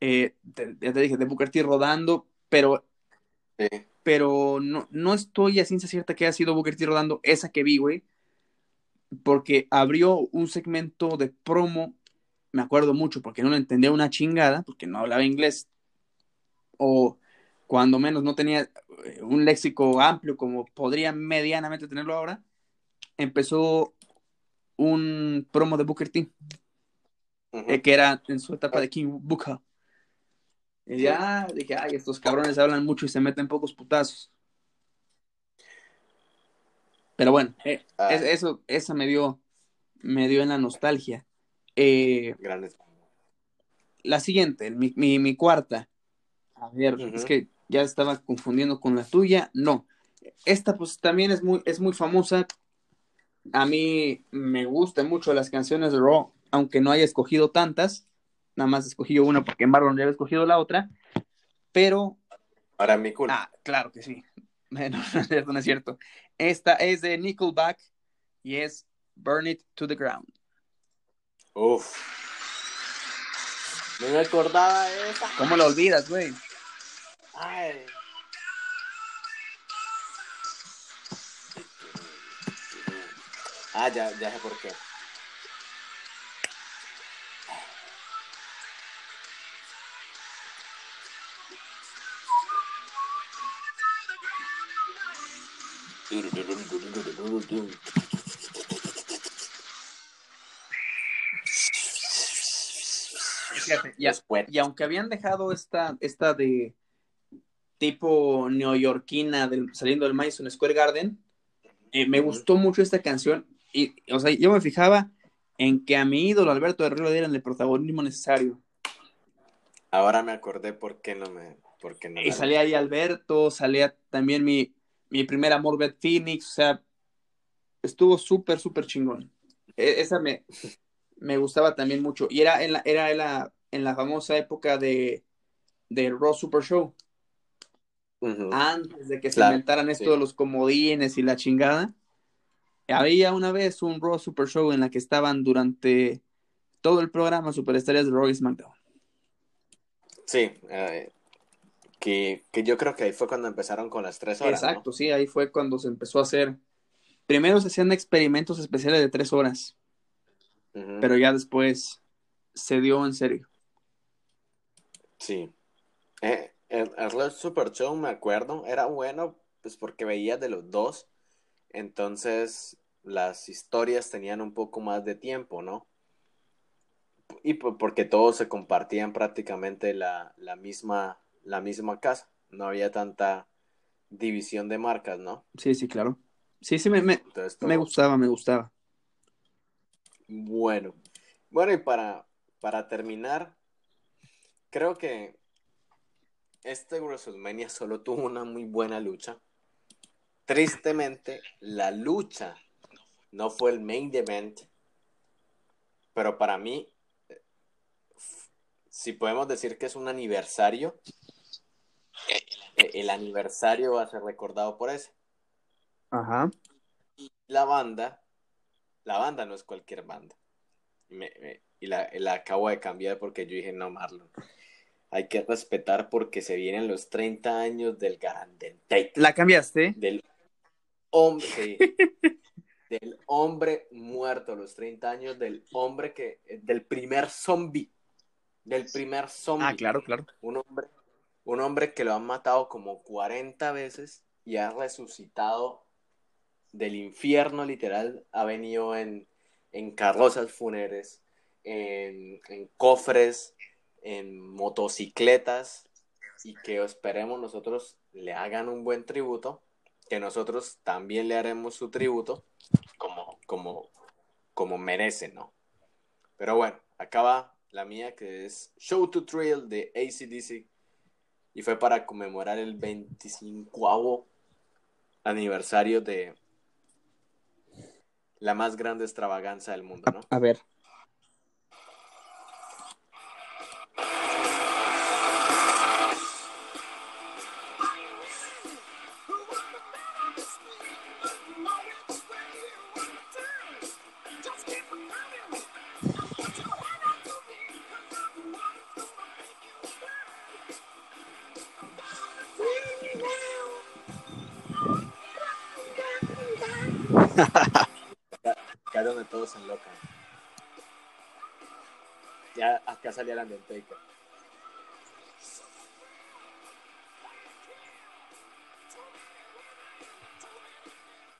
eh, te- ya te dije, de Booker T rodando, pero Sí. pero no, no estoy a ciencia cierta que haya sido Booker T rodando esa que vi, güey, porque abrió un segmento de promo, me acuerdo mucho, porque no lo entendía una chingada, porque no hablaba inglés, o cuando menos no tenía eh, un léxico amplio como podría medianamente tenerlo ahora, empezó un promo de Booker T, eh, que era en su etapa de King Booker. Y ya dije, ay, estos cabrones hablan mucho y se meten pocos putazos. Pero bueno, eh, Ah. es- eso, esa me dio, me dio en la nostalgia. Eh, Grandes. la siguiente, mi, mi, mi cuarta. A ver, es que ya estaba confundiendo con la tuya. No, esta pues también es muy, es muy famosa. A mí me gustan mucho las canciones de Raw, aunque no haya escogido tantas. Nada más escogí una porque en Marlon ya había escogido la otra. Pero Ahora mi culpa. Ah, claro que sí. *laughs* No, no es cierto, no es cierto. Esta es de Nickelback y es Burn It to the Ground. Uf. No me acordaba de esa. ¿Cómo lo olvidas, güey? Ay. Ah, ya, ya sé por qué. Fíjate, y, aunque habían dejado esta, esta de tipo neoyorquina del, saliendo del Madison Square Garden. Eh, me gustó mucho esta canción y, o sea, yo me fijaba en que a mi ídolo Alberto Herrero le dieran el protagonismo necesario. Ahora me acordé por qué no me... Por qué no Y salía ahí Alberto, salía también mi, mi primer amor, Beth Phoenix, o sea, estuvo súper, súper chingón. E- esa me, me gustaba también mucho. Y era en la, era en la, en la famosa época de, de Raw Super Show, antes de que se inventaran esto sí. de los comodines y la chingada. Había una vez un Raw Super Show en la que estaban durante todo el programa superestrellas de Raw y SmackDown. Sí, eh, que, que yo creo que ahí fue cuando empezaron con las tres horas, ¿no? Exacto, sí, ahí fue cuando se empezó a hacer. Primero se hacían experimentos especiales de tres horas, Pero ya después se dio en serio. Sí. Eh, el, Super Show, me acuerdo, era bueno, pues porque veía de los dos, entonces las historias tenían un poco más de tiempo, ¿no? Y po- porque todos se compartían prácticamente la, la misma, la misma casa, no había tanta división de marcas, ¿no? Sí, sí, claro. Sí, sí, me, me, Entonces me gustaba, me gustaba. Bueno, bueno, y para, para terminar, creo que este WrestleMania solo tuvo una muy buena lucha. Tristemente, la lucha no fue el main event, pero para mí, eh, si podemos decir que es un aniversario, el aniversario va a ser recordado por ese. Ajá. la banda, la banda no es cualquier banda. Me- me- y la, la acabo de cambiar porque yo dije, no, Marlon, hay que respetar porque se vienen los 30 años del Garandentator, ¿La cambiaste? del hombre, *laughs* del hombre muerto, los 30 años del hombre que, del primer zombie, del primer zombie. Ah, claro, claro. Un hombre, un hombre que lo han matado como 40 veces y ha resucitado del infierno, literal. Ha venido en, en carrozas fúnebres, en, en cofres, en motocicletas y que esperemos nosotros le hagan un buen tributo, que nosotros también le haremos su tributo como, como, como merece, ¿no? Pero bueno, acaba la mía que es Show to Thrill de ACDC y fue para conmemorar el 25 aniversario de la más grande extravaganza del mundo, ¿no? A ver. Se enlocan. Ya acá salía la Undertaker.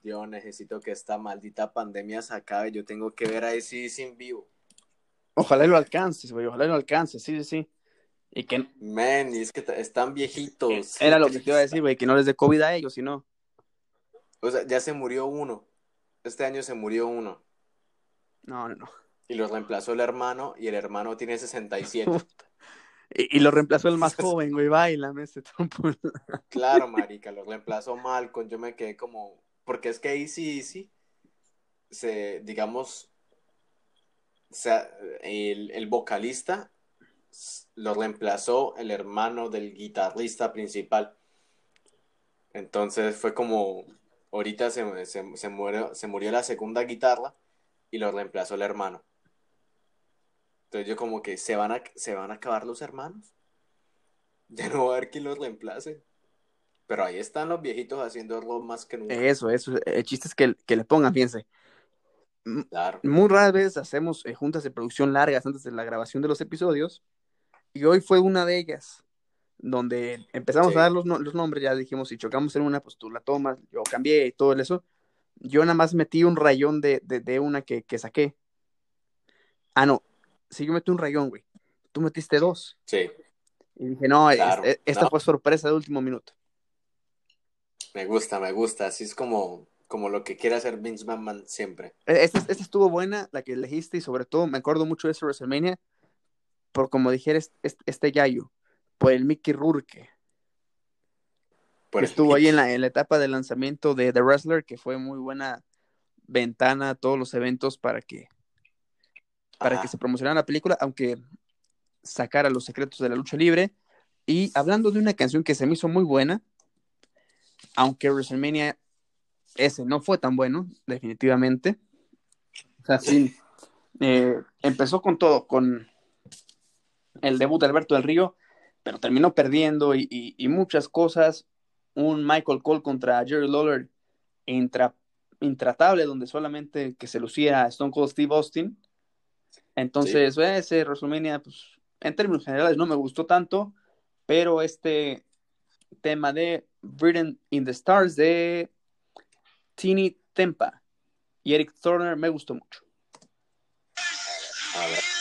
Yo necesito que esta maldita pandemia se acabe. Yo tengo que ver a ese sin vivo. Ojalá lo alcances, güey. Ojalá lo alcances, sí, sí, sí. Y que Man, y es que están viejitos. era lo que te iba a decir, güey, que no les dé COVID a ellos, sino. O sea, ya se murió uno. Este año se murió uno. No, no, no. Y lo reemplazó el hermano. Y el hermano tiene 67. *laughs* Y, y lo reemplazó el más *laughs* joven, güey. Bailame ese trompo. Claro, *laughs* marica, lo reemplazó Malcolm. Yo me quedé como. Porque es que Easy Easy se, digamos, el, el vocalista lo reemplazó el hermano del guitarrista principal. Entonces fue como. Ahorita se, se, se murió, se murió la segunda guitarra y lo reemplazó el hermano. Entonces yo como que se van a, se van a acabar los hermanos. *laughs* Ya no va a haber quien los reemplace. Pero ahí están los viejitos haciendo rock más que nunca. Eso, eso. El chiste es que, que le pongan, fíjense. Claro. Muy raras veces hacemos eh, juntas de producción largas antes de la grabación de los episodios. Y hoy fue una de ellas. Donde empezamos Sí. a dar los, los nombres, ya dijimos, si chocamos en una, pues tú la tomas, yo cambié y todo eso. Yo nada más metí un rayón de, de, de una que, que saqué. Ah, no. Sí, yo metí un rayón, güey. Tú metiste dos. Sí. Y dije, no, Claro, es- esta no. fue sorpresa de último minuto. Me gusta, me gusta. Así es como, como lo que quiere hacer Vince McMahon siempre. E- Esta, esta estuvo buena, la que elegiste, y sobre todo me acuerdo mucho de ese WrestleMania, por como dijeras, este, este Yayo, por el Mickey Rourke, Por estuvo ahí en la, en la etapa de lanzamiento de The Wrestler, que fue muy buena ventana a todos los eventos para que, para Ajá. que se promocionara la película, aunque sacara los secretos de la lucha libre. Y hablando de una canción que se me hizo muy buena, aunque WrestleMania ese no fue tan bueno, definitivamente. O sea, sí, eh, empezó con todo, con el debut de Alberto del Río, pero terminó perdiendo y, y- y muchas cosas. Un Michael Cole contra Jerry Lawler intra- intratable, donde solamente que se lucía Stone Cold Steve Austin. Entonces, ese WrestleMania, pues, en términos generales no me gustó tanto, pero este tema de Britain in the Stars de Tini Tempa y Eric Turner me gustó mucho. A ver.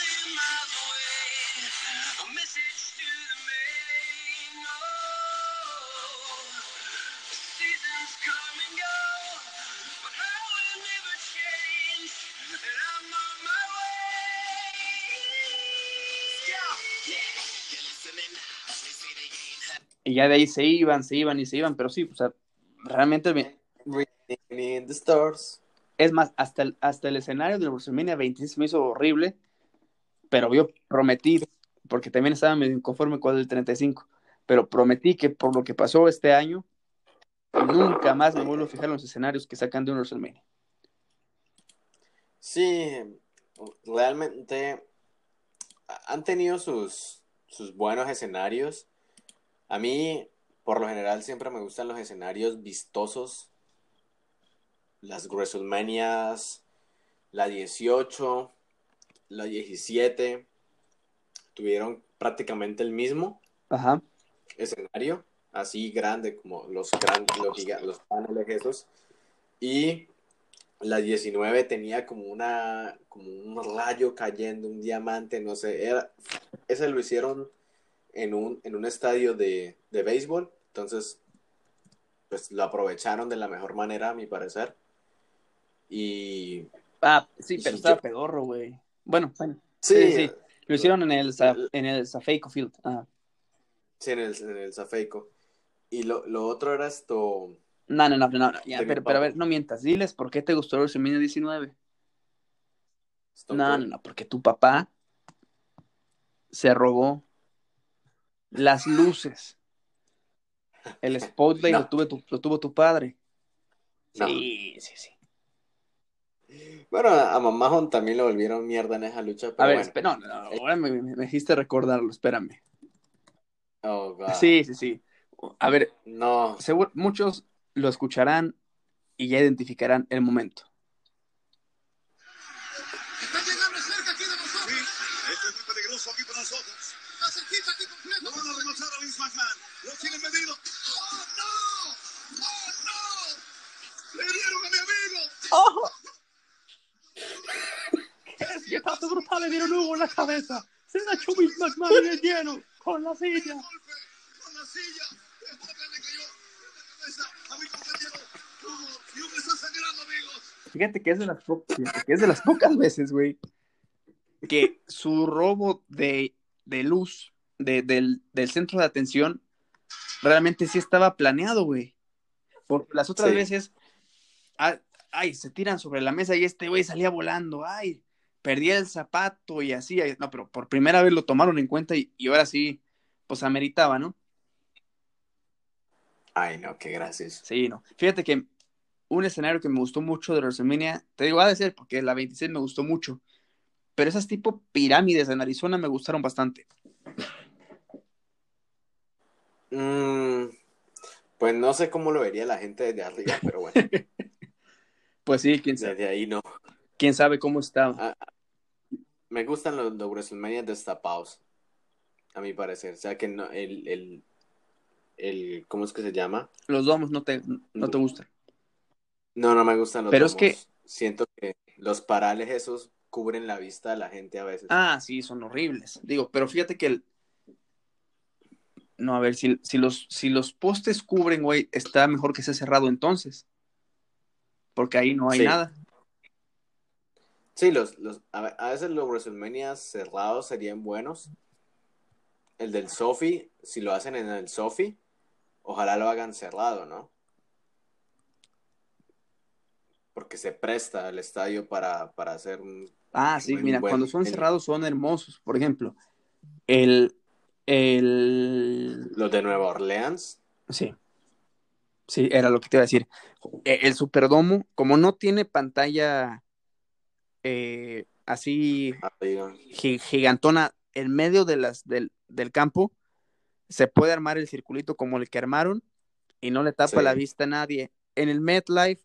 Y ya de ahí se iban, se iban y se iban, pero sí, o sea, realmente in the Stars. es más, hasta el, hasta el escenario de WrestleMania 26 me hizo horrible, pero yo prometí, porque también estaba medio inconforme con el 35, pero prometí que por lo que pasó este año, nunca más me vuelvo a fijar en los escenarios que sacan de un WrestleMania. Sí, realmente han tenido sus, sus buenos escenarios. A mí, por lo general, siempre me gustan los escenarios vistosos. Las WrestleManias, la 18, la 17, tuvieron prácticamente el mismo Ajá. escenario, así grande como los grandes, los, giga- los paneles esos. Y la 19 tenía como una, como un rayo cayendo, un diamante, no sé, era, ese lo hicieron en un, en un estadio de, de béisbol, entonces, pues lo aprovecharon de la mejor manera, a mi parecer. Y Ah, sí, pero estaba yo- pedorro, güey. Bueno, bueno, sí, Sí, sí. lo hicieron en el, en el Safeco Field. Ajá. sí, en el, en el Zafeico. Y lo, lo otro era esto, No, no, no, no, no, ya, pero, pero a ver, no mientas, diles por qué te gustó WrestleMania 19. Stone No, no, no, porque tu papá se robó las luces. El spotlight No. lo, tuve tu- lo tuvo tu padre. No. Sí, sí, sí. Bueno, a Mamajón también lo volvieron mierda en esa lucha, A pero ver, bueno. no, no, no, ahora me, me, me hiciste recordarlo, espérame. Oh, God. Sí, sí, sí. A ver, No, seguro, muchos lo escucharán y ya identificarán el momento. Amigo! ¡Qué paso brutal le dieron humo en la cabeza! ¡Se la echó Vince McMahon en el hielo con la silla! Con la silla. Después le cayó en la cabeza a mi compañero. Y está sangrando, amigos. Fíjate que es de las, po- que es de las pocas veces, güey, que su robo de, de luz de- del, del centro de atención realmente sí estaba planeado, güey. Porque las otras Sí. veces, ah, ay, se tiran sobre la mesa y este güey salía volando, ay, perdía el zapato y así, no, pero por primera vez lo tomaron en cuenta y, y ahora sí, pues ameritaba, ¿no? Ay, no, qué gracias. Sí, no. Fíjate que un escenario que me gustó mucho de WrestleMania, te digo, ha de ser porque la 26 me gustó mucho, pero esas tipo pirámides en Arizona me gustaron bastante. Mm, pues no sé cómo lo vería la gente desde arriba, pero bueno, *laughs* Pues sí, quién sabe, desde ahí no. quién sabe cómo estaba. Ah, Me gustan los, los WrestleMania destapados, a mi parecer. O sea que no, el, el, el, ¿cómo es que se llama? Los domos no te, no te gustan. No, no me gustan los Pero es que- Siento que los parales esos cubren la vista de la gente a veces. Ah, sí, son horribles. Digo, pero fíjate que el, No, a ver, si, si, los, si los postes cubren, güey, está mejor que sea cerrado entonces. Porque ahí no hay Sí. nada. Sí, los, los, a, ve- a veces los WrestleMania cerrados serían buenos. El del Sofi, si lo hacen en el Sofi, ojalá lo hagan cerrado, ¿no? Porque se presta el estadio para, para hacer un... Ah, sí, mira, buen- cuando son cerrados son hermosos. Por ejemplo, el, el, Los de Nueva Orleans. sí, sí, era lo que te iba a decir. E- El Superdomo, como no tiene pantalla eh, así ah, gigantona en medio de las, del, del campo, se puede armar el circulito como el que armaron y no le tapa Sí. la vista a nadie. En el MetLife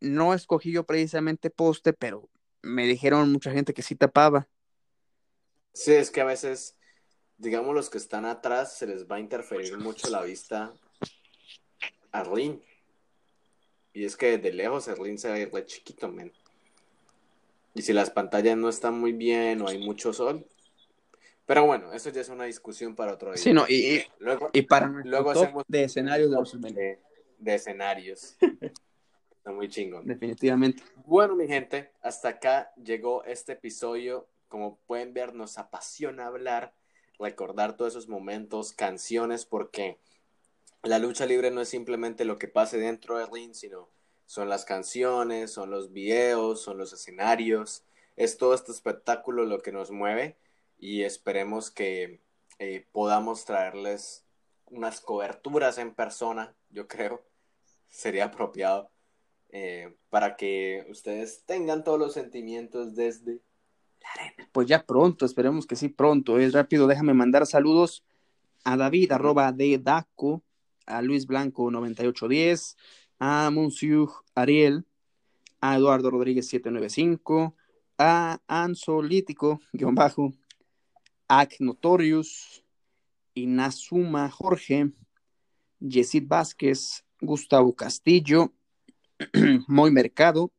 no escogí yo precisamente poste, pero me dijeron mucha gente que sí tapaba. Sí, es que a veces, digamos, los que están atrás se les va a interferir mucho la vista a ring. Y es que de lejos el se va a ir re chiquito, men. Y si las pantallas no están muy bien o hay mucho sol. Pero bueno, eso ya es una discusión para otro día. Sí, no, y, y- Luego, y para Luego top hacemos- de escenarios de de, de escenarios. *laughs* Está muy chingón. definitivamente. Bueno, mi gente, hasta acá llegó este episodio. Como pueden ver, nos apasiona hablar, recordar todos esos momentos, canciones, porque la lucha libre no es simplemente lo que pase dentro del ring, sino son las canciones, son los videos, son los escenarios. Es todo este espectáculo lo que nos mueve y esperemos que eh, podamos traerles unas coberturas en persona, yo creo, sería apropiado eh, para que ustedes tengan todos los sentimientos desde Pues ya pronto, esperemos que sí pronto. Es rápido, déjame mandar saludos a David, arroba de Daco, a Luis Blanco 9810, a Monsieur Ariel, a Eduardo Rodríguez 795, a Ansolítico, guion bajo, Ac Notorious, Inazuma Jorge, Yesid Vázquez, Gustavo Castillo, *clears throat* Moy Mercado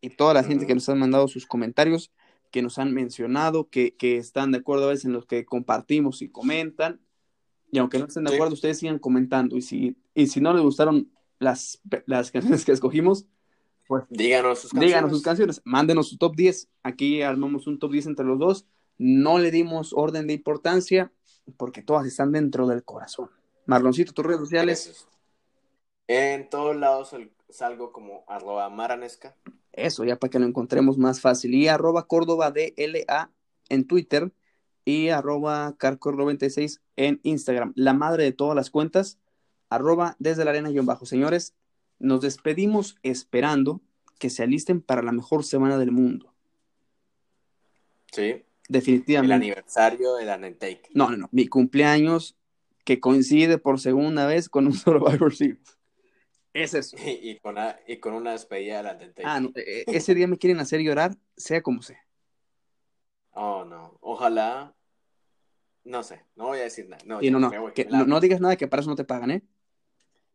y toda la gente que nos han mandado sus comentarios, que nos han mencionado, que, que están de acuerdo a veces en los que compartimos y comentan. Y aunque no estén de Sí. acuerdo, ustedes sigan comentando. Y si, y si no les gustaron las, las *laughs* canciones que escogimos, pues díganos sus canciones. díganos sus canciones, mándenos su top 10. Aquí armamos un top 10 entre los dos. No le dimos orden de importancia porque todas están dentro del corazón. Marloncito, tus redes sociales. Gracias. En todos lados sal- salgo como arroba maranesca. Eso, ya para que lo encontremos más fácil. Y arroba Córdoba DLA en Twitter y arroba Carcor96 en Instagram. La madre de todas las cuentas, arroba desde la arena guion bajo. Señores, nos despedimos esperando que se alisten para la mejor semana del mundo. Sí. El Definitivamente. aniversario del Undertaker. No, no, no. Mi cumpleaños que coincide por segunda vez con un *laughs* Survivor Series. Es eso. Y, y con, una, y con una despedida del Undertaker. Ah, no, eh, ese día me quieren hacer llorar, sea como sea. Oh, no. Ojalá. No sé. No voy a decir nada. No, Y no, no, voy, que no, no digas nada que para eso no te pagan, ¿eh?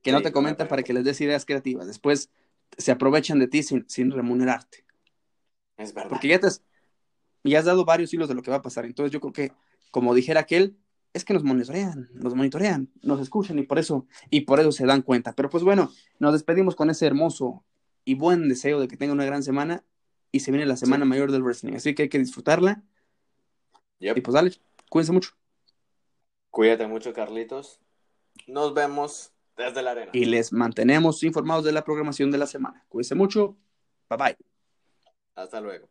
Que no Sí, te no comentan para que les des ideas creativas. Después se aprovechan de ti sin, sin remunerarte. Es verdad. Porque ya te has, ya has dado varios hilos de lo que va a pasar. Entonces yo creo que, como dijera aquel, es que nos monitorean, nos monitorean, nos escuchan y por eso, y por eso se dan cuenta. Pero pues bueno, nos despedimos con ese hermoso y buen deseo de que tengan una gran semana y se viene la semana Sí. mayor del wrestling. Así que hay que disfrutarla. Yep. Y pues dale, cuídense mucho. Cuídate mucho, Carlitos. Nos vemos desde la arena. y les mantenemos informados de la programación de la semana. Cuídense mucho. Bye bye. Hasta luego.